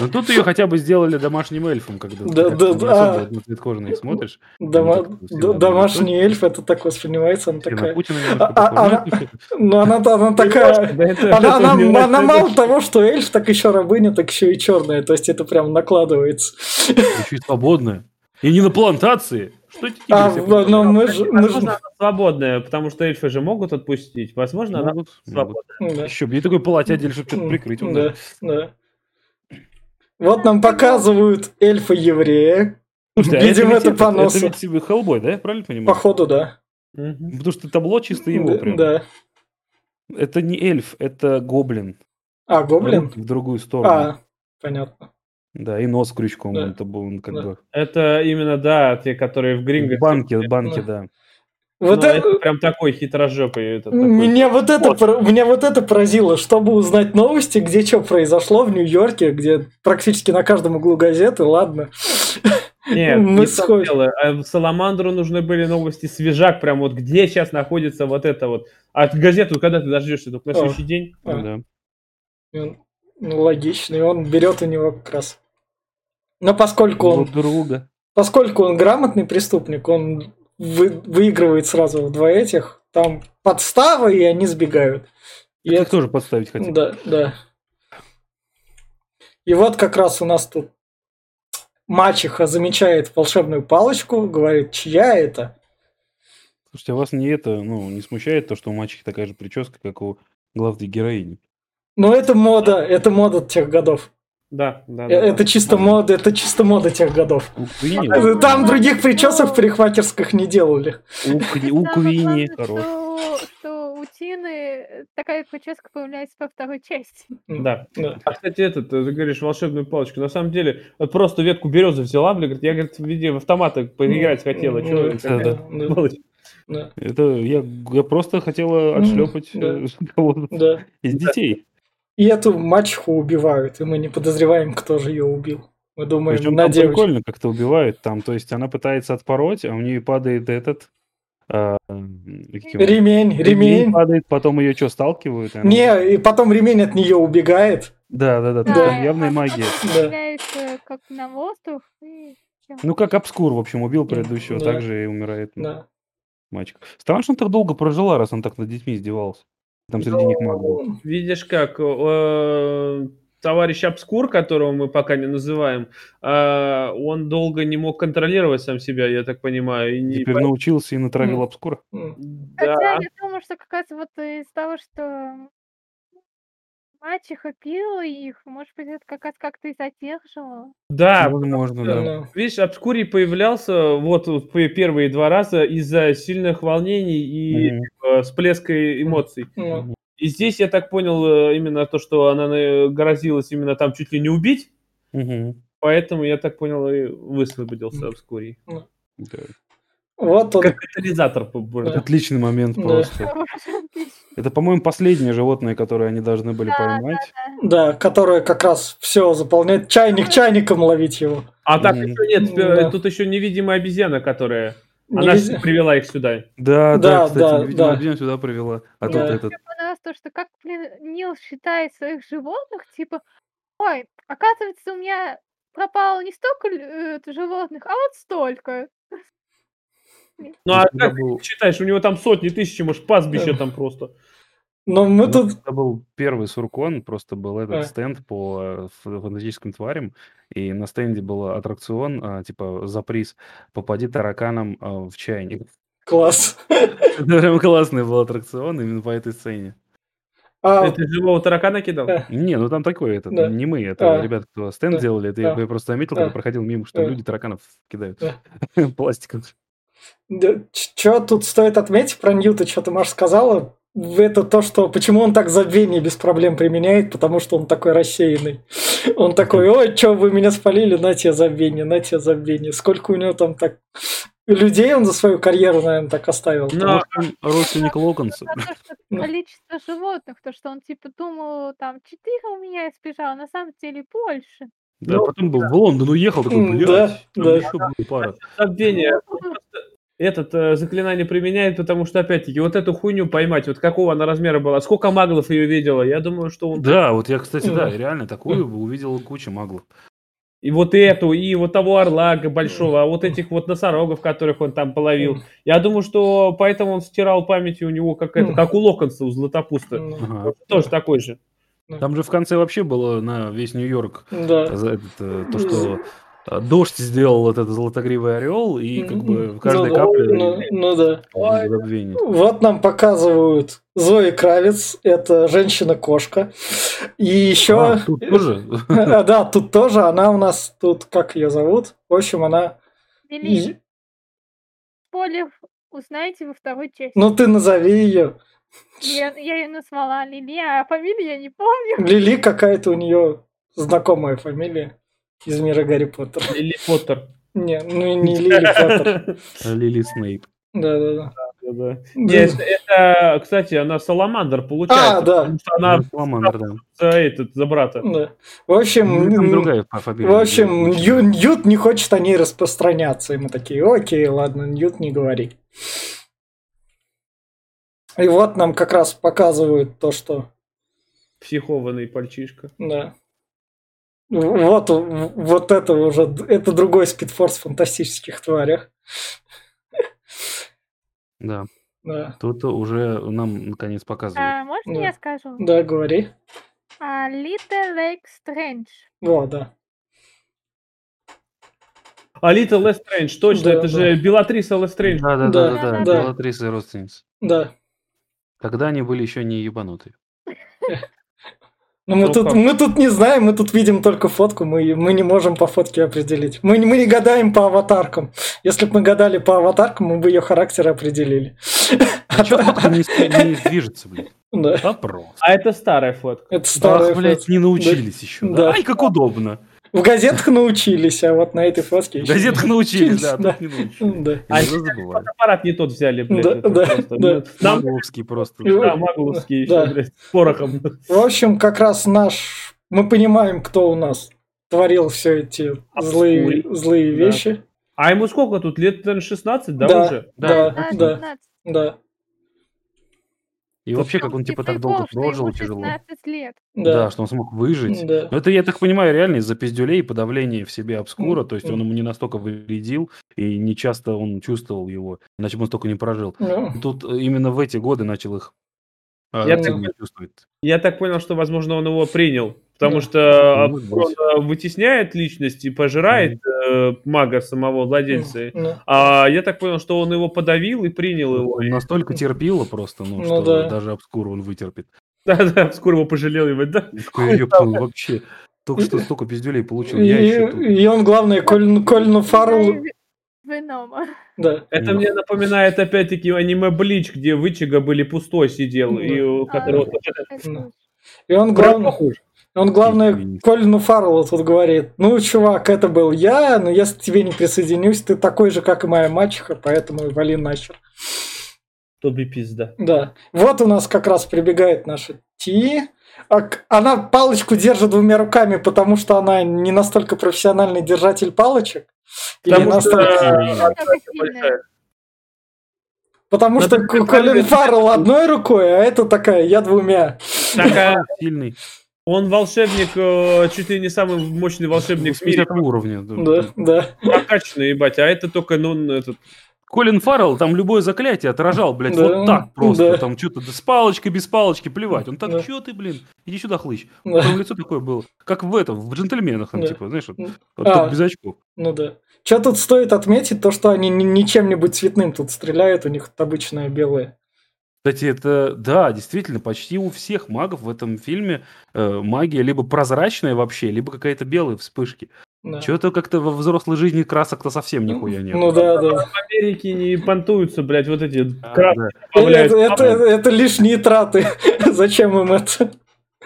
Ну тут ее хотя бы сделали домашним эльфом, когда ты Да, как-то да, не да. на цвет кожи на них смотришь. дома- домашний эльф, это так воспринимается, она такая. А- а- Ну, Ну, она, она такая. Она, не мало того, что эльф, так еще рабыня, так еще и черная. То есть это прям накладывается. Еще и свободная. И не на плантации. Что эти тигры А, в- но мы же... мы же- она свободная, потому что эльфы же могут отпустить. Возможно, она могут, могут. свободная. Да, Еще бы, ей такой полотядель, чтобы что-то прикрыть. да, да. Вот нам показывают эльфа-еврея. А Видимо, ведь это этот- понос. Это ведь себе Хеллбой, да? Я правильно понимаю? Походу, да. Потому что табло чисто его Да, прям. Да. Это не эльф, это гоблин. А, гоблин? В другую сторону. А, понятно. Да, и нос крючком. Да. Это был, он как Да. бы... Это именно, да, те, которые в Гринго. В банке, в банке, Да. да. Вот Ну, это... это прям такой хитрожопый. Это такой. Меня вот это, пор- меня вот это поразило, чтобы узнать новости, где что произошло в Нью-Йорке, где практически на каждом углу газеты, ладно. Нет, Мы не сходим. дело. А Саламандру нужны были новости свежак, прям вот где сейчас находится вот это вот. А газету когда ты дождешься? Только на следующий день? А. Ну да. И он- Ну, логично, и он берет у него как раз. Но поскольку он, Друг друга. поскольку он грамотный преступник, он вы- выигрывает сразу в два этих, там подстава, и они сбегают. И это- тоже подставить хотел. Да, да. И вот как раз у нас тут мачеха замечает волшебную палочку, говорит, чья это? Слушайте, а вас не это, ну, не смущает то, что у мачехи такая же прическа, как у главной героини? Ну, это мода, это мода тех годов. Да, да, Э, да. Это чисто мода, это чисто мода тех годов. У Квини, А, Э, Там других причесок парикмахерских не делали. у, Кви- у Самое Квини, главное, хорош. что, что у Тины э, такая прическа появляется во второй части. Да. Да. А, кстати, этот, ты говоришь, волшебную палочку. На самом деле, вот просто ветку березы взяла, бля, говорит, я, говорит, в виде автомата поиграть хотела. Какая да, да. Да, Это я, я просто хотела отшлепать да. кого-то да. из детей. И эту мачеху убивают, и мы не подозреваем, кто же ее убил. Мы думаем, Причем на там девочку. прикольно как-то убивают. Там, то есть она пытается отпороть, а у нее падает этот... как его? Ремень, ремень. падает, потом ее что, сталкивают? и она- Не, и потом ремень от нее убегает. Да, да, да, Да. там явная а- магия. а стреляется как на воздух. И. Ну, как Обскур, в общем, убил предыдущего, Да. так же и умирает Да. мальчик. Странно, что он так долго прожила, раз он так над детьми издевался. Там среди них маг был. Видишь как, э, товарищ Обскур, которого мы пока не называем, э, он долго не мог контролировать сам себя, я так понимаю. и не- Теперь научился и натравил. Обскура. М. Хотя Да. я думаю, что как раз вот из того, что мачеха пила их, может быть, это как раз как-то и задерживало. Да, Возможно, да. Видишь, Обскурий появлялся вот, вот первые два раза из-за сильных волнений и Мгм. э, всплеска эмоций. ну, И здесь я так понял э, именно то, что она э, грозилась именно там чуть ли не убить, Мгм. поэтому я так понял и высвободился Обскурий. Да. Вот он. Как катализатор. Да. Отличный момент Да. просто. Это, по-моему, последнее животное, которое они должны были Да, поймать. Да, которая как раз все заполняет. Чайник чайником ловить его. А так еще нет, Да. тут еще невидимая обезьяна, которая... Она же привела их сюда. Да, да, Да, кстати, да, да. Обезьяна сюда привела. А тут Да. этот... Мне понравилось то, что как, блин, Нил считает своих животных, типа, ой, оказывается, у меня пропало не столько э, животных, а вот столько. Ну а как был- считаешь, у него там сотни тысяч, может, пастбище Да. там просто. Но мы Ну, тут... Это был первый Суркон, просто был этот А. стенд по э, фантастическим тварям, и на стенде был аттракцион, а, типа, за приз «Попади тараканом а, в чайник». Класс. Это прям классный был аттракцион именно по этой сцене. А, Ты живого таракана кидал? Не, ну там такой, этот, Да. не мы, это А. ребята, кто стенд Да. делали, это Да. я, я просто заметил, Да. когда проходил мимо, что Да. люди тараканов кидают Да. пластиком. Что тут стоит отметить про Ньюта, что ты, Маш, сказала? Это то, что почему он так забвение без проблем применяет, потому что он такой рассеянный. Он такой, ой, что вы меня спалили, на тебе забвение, на тебе забвение. Сколько у него там так людей он за свою карьеру, наверное, так оставил. Ну, Потому родственник. А Ну. количество животных, то, что он типа думал, там, четыре у меня избежало, на самом деле больше. Да, Ну, потом был в Лондон уехал, такой, блядь, да, да. еще была пара. Забвение. Этот э, заклинание применяет, потому что, опять-таки, вот эту хуйню поймать, вот какого она размера была, сколько маглов ее видела, я думаю, что он... Да, вот я, кстати, да, реально такую увидел кучу маглов. И вот эту, и вот того орла большого, а вот этих вот носорогов, которых он там половил. Я думаю, что поэтому он стирал память у него, как это, как у Локонса, у Златопуста. Ага. Тоже такой же. Там же в конце вообще было на весь Нью-Йорк Да. за этот, э, то, что э, дождь сделал вот этот золотогривый орел, и как бы в каждой Ну капле Ну, ну да. забвение. Вот нам показывают Зои Кравец, это женщина-кошка. И еще... А, тут тоже? Да, тут тоже, она у нас тут, как ее зовут? В общем, она... Или И- спойлер узнаете во второй части. Ну ты назови ее. Я, я ее назвала Лили, а фамилию я не помню. Лили какая-то у нее знакомая фамилия из мира Гарри Поттера. Или Поттер. Не, ну не Лили Поттер. Лили Снейп. Да-да-да. Да-да. Не, это, это, кстати, она Саламандр получается. А, да. Потому что она Саламандр, да. за, этот, за брата. Да. В общем, Ну, другая в общем. Нью- Ньют не хочет о ней распространяться. И мы такие, окей, ладно, Ньют не говори. И вот нам как раз показывают то, что Психованный мальчишка. Да. Вот, вот это уже, это другой Speed Force в фантастических тварях. Да, Да, тут уже нам наконец показывают. А, можно Да. я скажу? да, говори. А, Лита Лестрейндж. Вот, да. А Лита Лестрейндж, точно, Да, это да. же Белатриса Лестрейндж. Да, да, Да, да, да, да, да. Белатрисы родственница. Да. Когда они были еще не ебанутые. Но мы Ну тут, мы тут не знаем, мы тут видим только фотку, мы, мы не можем по фотке определить. Мы, не- мы не гадаем по аватаркам. Если бы мы гадали по аватаркам, мы бы ее характер определили. А что фотка не, не движется, блядь? Да. Вопрос. А это старая фотка. Это старая Ах, блядь, фотка. не научились еще. Да. Да. Ай, как удобно. В газетах научились, а вот на этой фотке В еще газетах научились, да, Да. тут не научились. Да. А. Фотоаппарат не тот взяли, блядь. Да, это да, просто. да. Ну, Магловский просто. Да, магловские еще, Да. блядь, с порохом. В общем, как раз наш... Мы понимаем, кто у нас творил все эти злые, Обскурий. злые Да. вещи. А ему сколько тут? Лет, наверное, 16, да, Да. уже? Да, Да, да, 16. да, И вообще, как он типа так долго прожил, тяжело. 16 лет. Да, да. что он смог выжить. Да. Но это, я так понимаю, реально из-за пиздюлей и подавления в себе обскура. То есть он ему не настолько вредил, и не часто он чувствовал его, иначе бы он столько не прожил. Ну, Тут э, именно в эти годы начал их э, Я активно так- чувствовать. Я так понял, что, возможно, он его принял. Потому Да. что Обскур, он, вытесняет личность и пожирает э, мага самого владельца. ну, А я так понял, что он его подавил и принял его. Он настолько терпило просто, ну, Ну что да. даже обскур он вытерпит. Да-да, Обскур его пожалел. его, да? И такой, «Ёпта, вообще, только что столько пиздюлей получил, я еще тут. И, и он, главное, Коль, Кольну Фаррелл... Венома. Да. Это мне напоминает опять-таки аниме Блич, где Вычига были пустой сидел, Ну. и у которого Ну. уж. И он, главное. Он, главное, Извините. Кольну Фарреллу тут говорит, ну, чувак, это был я, но если к тебе не присоединюсь, ты такой же, как и моя мачеха, поэтому вали нахер. Тоби пизда. Да. Вот у нас как раз прибегает наша Ти. А Она палочку держит двумя руками, потому что она не настолько профессиональный держатель палочек. Или Потому настолько- что. Потому что Надо Колин Фаррелл одной рукой, а это такая, я двумя. Так, а Сильный. Он волшебник, э, чуть ли не самый мощный волшебник в мире. 80 уровня. Да, да. Прокачанный, ебать, а это только, ну, этот... Колин Фаррелл там любое заклятие отражал, блядь, Да, вот так просто. да. Там что-то с палочкой, без палочки, плевать. Он так, Да. что ты, блин, иди сюда, хлыщ. Да. Там лицо такое было. Как в этом, в джентльменах, там, Да. типа, знаешь, вот, А. только без очков. Ну да. Что тут стоит отметить, то, что они ни- ничем-нибудь цветным тут стреляют, у них обычное белое. Кстати, это, да, действительно, почти у всех магов в этом фильме э, магия либо прозрачная вообще, либо какая-то белая вспышки. Да. Чего-то как-то во взрослой жизни красок-то совсем нихуя нет. Ну да, да. В Америке не понтуются, блядь, вот эти А, красные да. Это, это, это лишние траты. Зачем им это?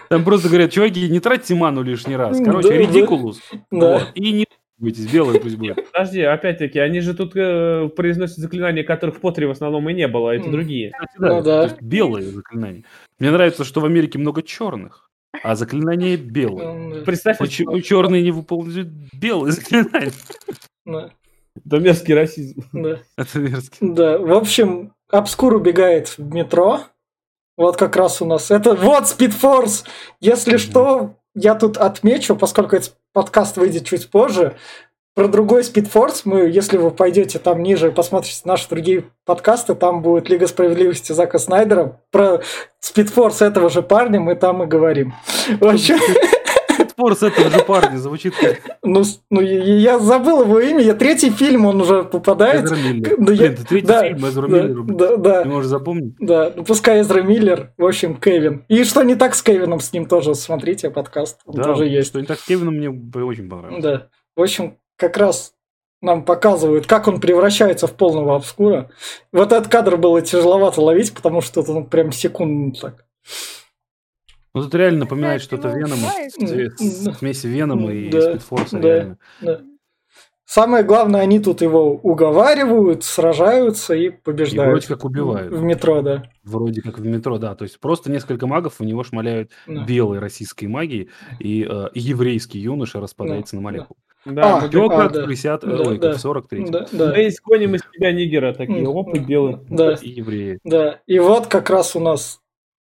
Там просто говорят, чуваки, не тратьте ману лишний раз. Да, Короче, да. редикулус. Да. Вот. И не бойтесь, белое пусть будет. Подожди, опять-таки, они же тут э, произносят заклинания, которых в Поттере в основном и не было, а это М. другие. Кстати, Ну да, да. то есть белые заклинания. Мне нравится, что в Америке много черных, а заклинания белые. М, Представь, Почему черные не выполняют белые заклинания? Да, это мерзкий расизм. да. Это мерзко. Да, в общем, Обскур убегает в метро. Вот как раз у нас это... Вот Спидфорс! Если Мгм. что, я тут отмечу, поскольку этот подкаст выйдет чуть позже, про другой Спидфорс мы, если вы пойдете там ниже и посмотрите наши другие подкасты, там будет Лига Справедливости Зака Снайдера. Про Спидфорс этого же парня мы там и говорим. В общем, Спорс этого же парня звучит ну, с- ну, я я забыл его имя, я третий фильм он уже попадает. Эзра Миллер. Да, я- Блин, ты третий да, фильм Эзра Да, Миллера, блин. да, да. Ты можешь запомнить? Да, ну пускай Эзра Миллер, в общем, Кевин. И что не так с Кевином, с ним тоже смотрите подкаст, он Да, тоже есть. что не так с Кевином мне очень понравилось. Да, в общем, как раз нам показывают, как он превращается в полного обскура. Вот этот кадр было тяжеловато ловить, потому что это ну, прям секунд так. Ну, тут реально напоминает Опять что-то Венома, убивают? с- смесь Венома и Да, Спидфорса, да. реально. Да. Самое главное, они тут его уговаривают, сражаются и И побеждают. вроде как убивают. В метро, да. Вроде как в метро, да. То есть просто несколько магов в него шмаляют Да. белой российской магией, и, э, и еврейский юноша распадается на молекулы. Да, А, Чё, а, как да. в 50, Да, ой, да. как в 43 Да, да, Мы изгоним из тебя нигера такие, оп, и белый. да, и евреи. да. И вот как раз у нас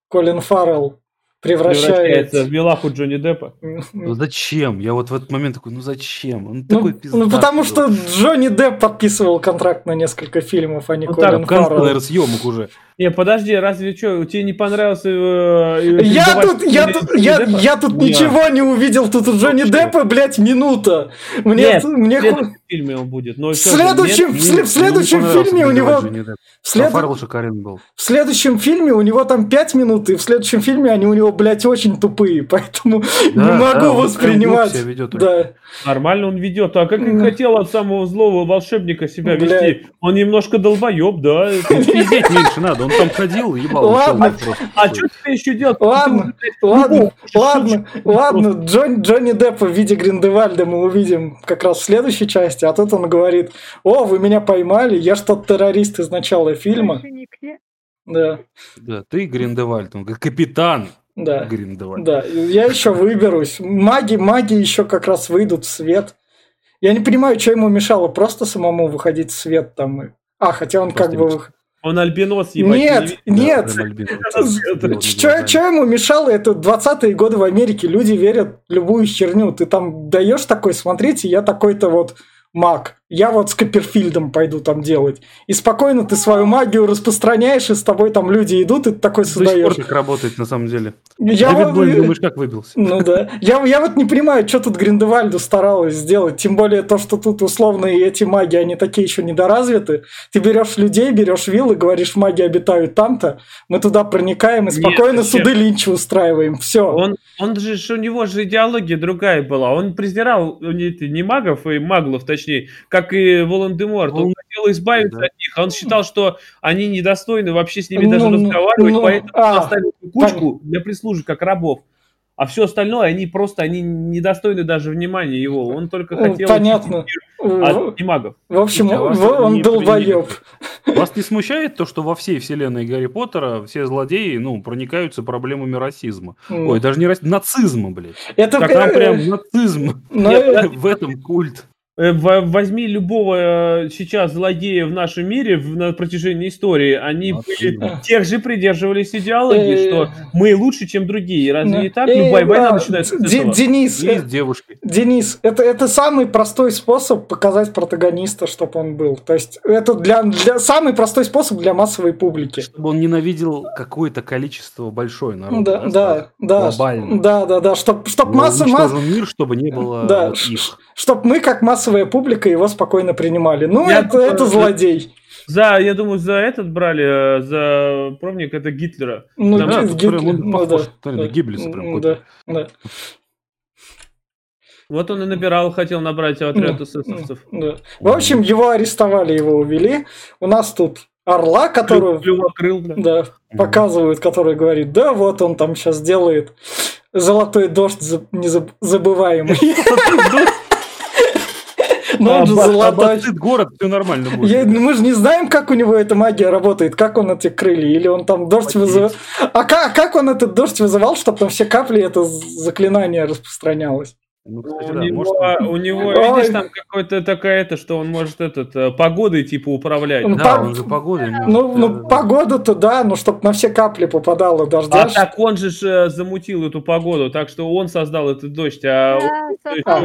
Колин Фаррелл превращает... Превращается в милаху Джонни Деппа. Ну зачем? Я вот в этот момент такой, ну зачем? Он Ну, такой ну, потому был. что Джонни Депп подписывал контракт на несколько фильмов, а не Ну, Колин Фаррелл. наверное, съемок уже. Не, подожди, разве что, тебе не понравился... э, Я тут, я тут, я, я тут Нет. ничего не увидел. Тут у Джонни Вообще. Деппа, блядь, минута. Мне, Нет, мне нет. ху- фильме он будет. Но В следующем, нет. в, сле- в следующем фильме у него... В, след- был. в следующем фильме у него там 5 минут, и в следующем фильме они у него, блядь, очень тупые, поэтому не Да, могу да, он воспринимать. себя ведет да. Нормально он ведет. А как и хотел от самого злого волшебника себя Бля. вести? Он немножко долбоеб, да. Пиздеть меньше надо. Он там ходил, ебал. Ладно. А что тебе еще делать? Ладно, Ладно, ладно, ладно, Джон, Джонни Деппа в виде Гриндевальда мы увидим как раз в следующей части, а тут он говорит, о, вы меня поймали, я ж тот террорист из начала фильма. Да, Да, ты Гриндевальд, он как капитан да, Гриндевальд. да, я еще выберусь. Маги, маги еще как раз выйдут в свет. Я не понимаю, что ему мешало просто самому выходить в свет там. и- А, хотя он как Просто бы... не Он альбинос, ебать. не Нет, видит. нет, Что глазами. ему мешало? Это 20-е годы в Америке. Люди верят в любую херню. Ты там даешь такой, смотрите, я такой-то вот маг. Я вот с Копперфильдом пойду там делать. И спокойно ты свою магию распространяешь, и с тобой там люди идут, и ты такой До сих пор создаешь. работает на самом деле. Я Дэвид вот- думаешь, как выбился? Ну да. Я, я вот не понимаю, что тут Гриндевальду старалась сделать. Тем более то, что тут условные эти маги, они такие еще недоразвиты. Ты берешь людей, берешь виллы, говоришь, маги обитают там-то. Мы туда проникаем и Нет, спокойно зачем? суды линча устраиваем. Все. Он, он же, у него же идеология другая была. Он презирал э, не, не магов и маглов, точнее, как и Волан-де-Морт. Он Он- хотел избавиться Да. от них. Он считал, что они недостойны вообще с ними Ну, даже ну, разговаривать, ну, поэтому а, оставил эту кучку для прислужи, как рабов. А все остальное, они просто, они недостойны даже внимания его. Он только Ну, хотел... понятно. В, От немагов. в общем, А вас он не долбоеб. Вас не смущает то, что во всей вселенной Гарри Поттера все злодеи, ну, проникаются проблемами расизма? М. Ой, даже не расизма, нацизма, блядь. Это Так там э, прям нацизм. ну, Нет, э, В этом культ. Э, во- Возьми любого э, сейчас злодея в нашем мире в- на протяжении истории, они были, Абсолютно. тех же придерживались идеологии, Э, что мы лучше, чем другие. Разве ну, не так? э, Любая война начинается с этого. Денис, И э, с девушкой. Денис, это, это самый простой способ показать протагониста, чтобы он был. То есть это для, для самый простой способ для массовой публики. Чтобы он ненавидел какое-то количество большое народа. Ну Да, да, да, Глобально. да, да, да, чтоб, чтоб масса, мир, чтобы не было Да, их. чтоб мы как массовая публика его спокойно принимали. Ну Я это, думаю, это злодей. За, я думаю, за этот брали, э, за пробник это Гитлера. Ну, Да, Гит- тут Гит- прям он ну похож, да, смотри, на да, Геббельса прям да, да. Вот он и набирал, хотел набрать отряд Ну, эсэсовцев. Да. В общем, его арестовали, его увели. У нас тут орла, которого Клювокрыл, бля. да, показывают, который говорит, да, вот он там сейчас делает золотой дождь за- незабываемый. Ну он же золотой. Город, все нормально будет. Ну, мы же не знаем, как у него эта магия работает, как он эти крылья, или он там дождь вызывал. А как он этот дождь вызывал, чтобы там все капли это заклинание распространялось? Ну, кстати, У да, него, может, у него, Ой. видишь, там какой-то такая это, что он может этот э, погодой типа управлять. Ну, Да, по- он же погодой может, Ну, да, ну да, да. погода-то да, ну чтобы на все капли попадало дождя. А так он же ж, э, замутил эту погоду, так что он создал этот дождь, а Да, А.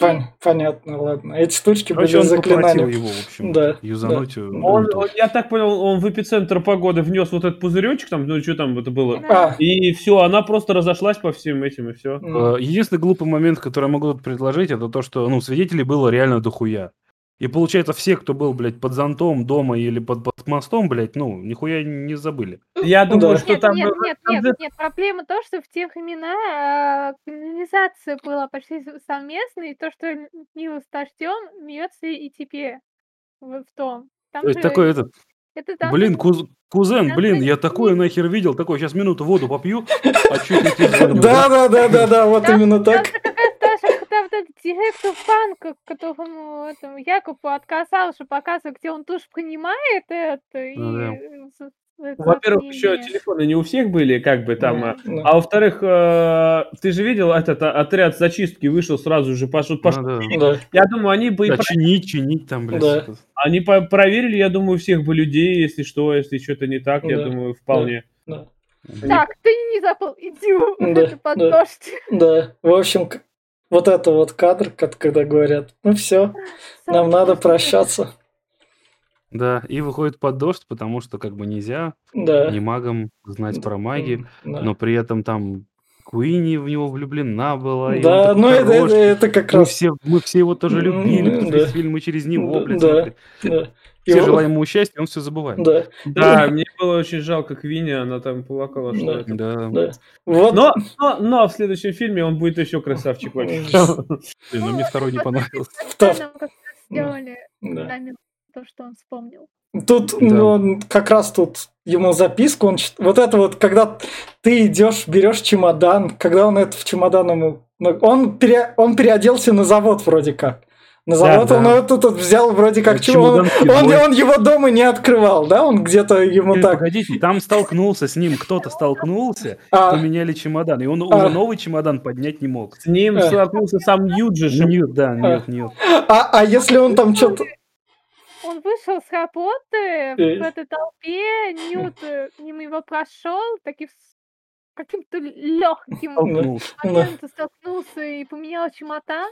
Пон- понятно, ладно. Эти штучки Короче, были заклинания. его, в общем, Да, юзануть. э, он, он- я так понял, он в эпицентр погоды внес вот этот пузыречек, там, ну что там это было, Да. А, и все, она просто разошлась по всем этим, и все. Э, Единственный глупый момент, который я могу тут предложить, это то, что ну, свидетелей было реально дохуя. И получается, все, кто был, блядь, под зонтом дома или под, под мостом, блядь, ну, нихуя не забыли. Я думаю, Да. что Нет, там... нет, э, нет, там нет, нет, проблема то, что в тех времена э, канализация была почти совместной, и то, что лило с дождем, льется и теперь в, в том. Там То есть же такой этот, это там блин, куз- кузен, там блин, я такое не- нахер видел, такой, сейчас минуту воду попью, а чуть не тебе звоню, Да, да, да, да, да, вот именно так. же как раз даже когда вот этот директор банка, которому этому Якубу отказал, что показывает, где он тоже понимает это. И, Ну да. э, Во-первых, еще телефоны не у всех были, как бы там... а, Ну, А во-вторых, э, ты же видел, этот а, отряд зачистки вышел сразу же, пошел, пошел. Ну, да. Да, Я думаю, они бы и Да, про- чинить, чинить там, блядь. Да. они по- проверили, я думаю, всех бы людей, если что, если что-то не так, я Да. думаю, вполне. да, Так, ты не забыл, иди Да, это под да. дождь. да. В общем, вот это вот кадр, как- когда говорят, ну все, нам надо прощаться. Да, и выходит под дождь, потому что как бы нельзя Да. не магам знать про магию, Да. но при этом там Куинни в него влюблена была, Да, ну это, это, это как Мы раз... все, мы все его тоже любили, да. весь фильм мы через него, блядь, да, да. Все он- желаем ему счастья, он все забывает. Да, Да, мне было очень жалко Квинни, она там плакала, Да. что это. Да. да. Вот. Но, но, но в следующем фильме он будет еще красавчик вообще. Блин, ну мне второй не понравился. Сделали Да. то, что он вспомнил. Тут Да. ну, как раз тут ему записку, он вот это вот, когда ты идешь, берешь чемодан, когда он это в чемодан ему, ну, он, пере- он переоделся на завод вроде как. На завод да. он это тут взял вроде как чемодан Он, кидой. он его дома не открывал, да? Он где-то ему Э, так. Погодите, там столкнулся с ним, кто-то столкнулся, А. поменяли чемодан, и он А. уже новый чемодан поднять не мог. С ним Э. столкнулся сам Юджи. же. Ньют, да, нет, нет. А, а если он там что-то... Он вышел с работы Э. в этой толпе, Ньют э, мимо его прошел, таки с каким-то легким моментом столкнулся и поменял чемодан.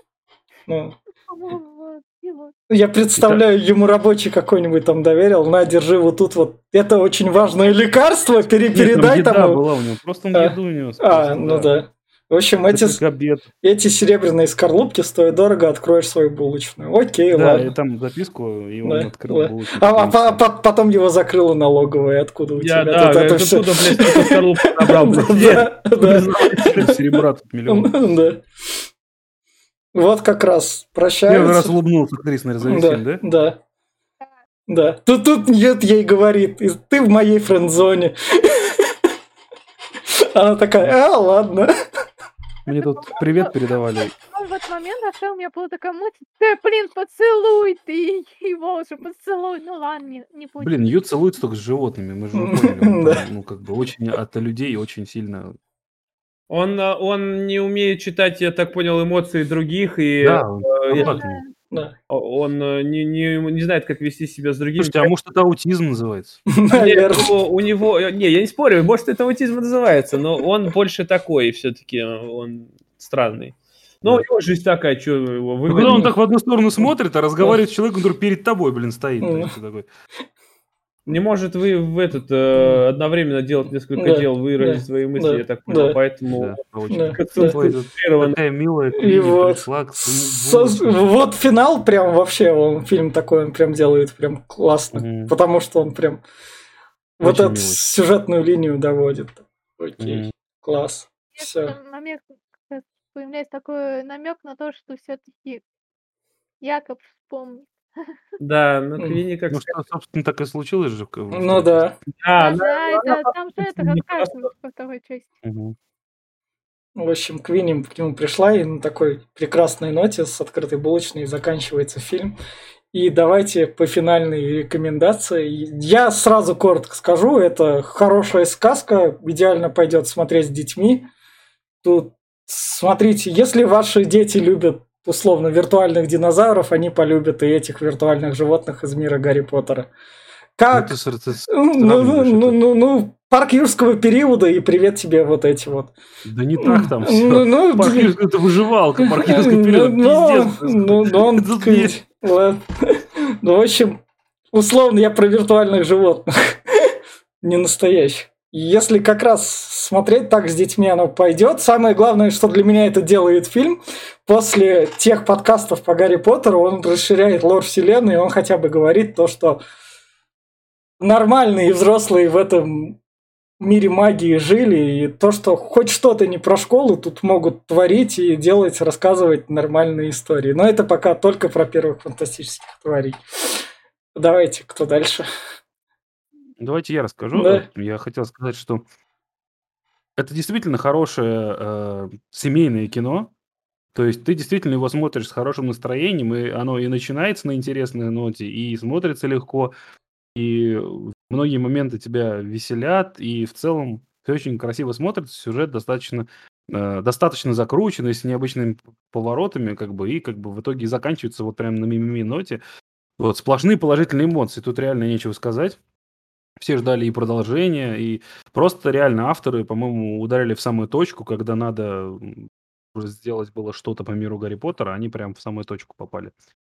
Ну, и. Я представляю, ему рабочий какой-нибудь там доверил, на, держи вот тут вот, это очень важное лекарство, пере- Нет, там еда там. была у него, просто он А. еду у него А, ну да. В общем, эти, Это эти серебряные скорлупки стоят дорого, откроешь свою булочную. Окей, Да, и ладно. там записку, и он Да, открыл да. булочник. А, а по- потом его закрыла налоговая, откуда у Я, тебя да, тут это это все. оттуда, блядь, скорлупок набрал. Да, да. Серебра тут миллион. Да. Вот как раз Первый раз улыбнулся актриса на резолюции, да? Да. Да. Тут, тут нет, ей говорит, «И ты в моей френд-зоне. Она такая, а, ладно. Мне тут привет передавали. Он в этот момент нашел, у меня была такая мысль, да, блин, поцелуй ты его уже, поцелуй. Ну ладно, не, не будет. Блин, Ю целуется только с животными, мы же поняли. Да. Ну, как бы очень от людей очень сильно... Он, а, он не умеет читать, я так понял, эмоции других, и Да, он э, я- контактный. Да. он э, не, не, не знает, как вести себя с другими. Слушайте, а может это аутизм называется? Нет, Наверное. у, него, э, не, я не спорю, может это аутизм называется, но он больше такой все-таки, он странный. Ну, него жизнь такая, что его Ну. Когда он так в одну сторону смотрит, а разговаривает с человеком, который перед тобой, блин, стоит. Такой, Не может вы в этот э, одновременно делать несколько Да, дел, выразить да, свои мысли, да, я так понял, да. поэтому да, очень. Да. такая милая И вот, пришла к со- своему булочнику. вот финал прям вообще, он фильм такой, он прям делает прям классно, Мгм. потому что он прям вот Очень эту милый. сюжетную линию доводит. Окей, Мгм. класс. Все. намек, появляется такой намек на то, что все-таки Якоб вспомнит. Да, ну. Квинни как Ну что, собственно, так и случилось же. Ну да. А, Да, да, это, там же это не рассказано во второй части. В общем, Квинни к нему пришла, и на такой прекрасной ноте с открытой булочной заканчивается фильм. И давайте по финальной рекомендации. Я сразу коротко скажу, это хорошая сказка, идеально пойдет смотреть с детьми. Тут смотрите, если ваши дети любят условно виртуальных динозавров, они полюбят и этих виртуальных животных из мира Гарри Поттера. Как? Это с- это с- Ну, ну, ну, это. ну, ну, парк юрского периода и привет тебе вот эти вот. Да не так там Ну, все. ну, Парк блин. Юрского- это выживалка, парк Юрского Ну, периода, ну, пиздец. ну, ну, он. Ну, в общем, условно, я про виртуальных животных. Не настоящих. Если как раз смотреть так с детьми, оно пойдет. Самое главное, что для меня это делает фильм, после тех подкастов по Гарри Поттеру, он расширяет лор вселенной, и он хотя бы говорит то, что нормальные взрослые в этом мире магии жили, и то, что хоть что-то не про школу тут могут творить и делать, рассказывать нормальные истории. Но это пока только про первых фантастических тварей. Давайте, кто дальше? Давайте я расскажу. Да. Я хотел сказать, что это действительно хорошее э, семейное кино. То есть ты действительно его смотришь с хорошим настроением, и оно и начинается на интересной ноте, и смотрится легко, и многие моменты тебя веселят, и в целом все очень красиво смотрится, сюжет достаточно э, достаточно закрученный, с необычными поворотами, как бы, и как бы в итоге заканчивается вот прям на мимими ноте. Вот, сплошные положительные эмоции, тут реально нечего сказать. Все ждали и продолжения, и просто реально авторы, по-моему, ударили в самую точку, когда надо сделать было что-то по миру Гарри Поттера, они прям в самую точку попали.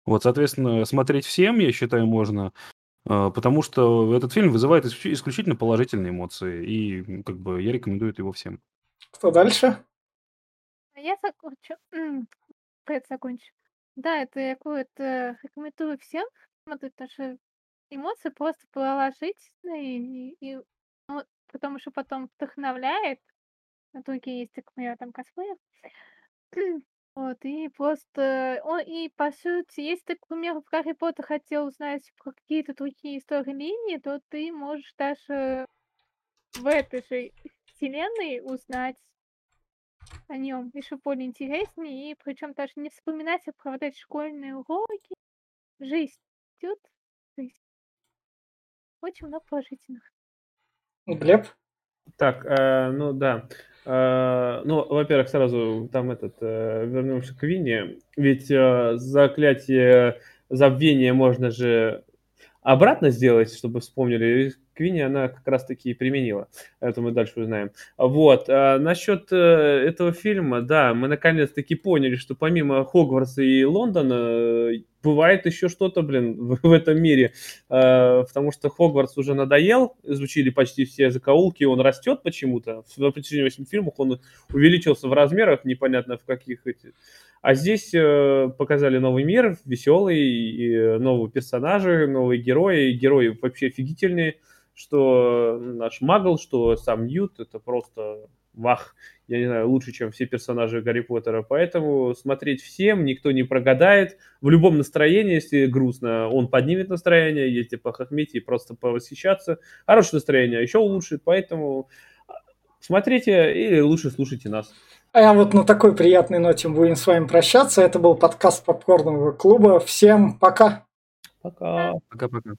Вот, соответственно, смотреть всем, я считаю, можно, э, потому что этот фильм вызывает исключ- исключительно положительные эмоции, и как бы я рекомендую его всем. Кто дальше? А я закончу. Это закончу. Да, это я какое-то рекомендую всем смотреть, потому что эмоции просто положительные, и, и ну, потому что потом вдохновляет. На другие есть, так например, там косплеер. Вот, и просто, он, и по сути, если ты, к примеру, в Гарри Поттер хотел узнать про какие-то другие истории линии, то ты можешь даже в этой же вселенной узнать о нем еще более интереснее, и причем даже не вспоминать, а проводить школьные уроки. Жизнь идет. Очень много положительных. Глеб? Так, э, ну да. Э, ну, во-первых, сразу там этот, э, вернемся к Вине. Ведь э, заклятие забвения можно же обратно сделать, чтобы вспомнили. Квинни она как раз-таки и применила. Это мы дальше узнаем. Вот. А насчет э, этого фильма, да, мы наконец-таки поняли, что помимо Хогвартса и Лондона э, бывает еще что-то, блин, в, в этом мире. Э, потому что Хогвартс уже надоел, изучили почти все закоулки, он растет почему-то. В протяжении 8 фильмов он увеличился в размерах, непонятно в каких эти а здесь э, показали новый мир, веселый, и новые персонажи, новые герои. Герои вообще офигительные, что наш Магл, что сам Ньют, это просто вах, я не знаю, лучше, чем все персонажи Гарри Поттера. Поэтому смотреть всем, никто не прогадает. В любом настроении, если грустно, он поднимет настроение, если похохметь и просто повосхищаться. Хорошее настроение еще улучшит, поэтому смотрите или лучше слушайте нас. А вот на такой приятной ноте мы будем с вами прощаться. Это был подкаст Попкорного клуба. Всем пока. Пока. Пока-пока.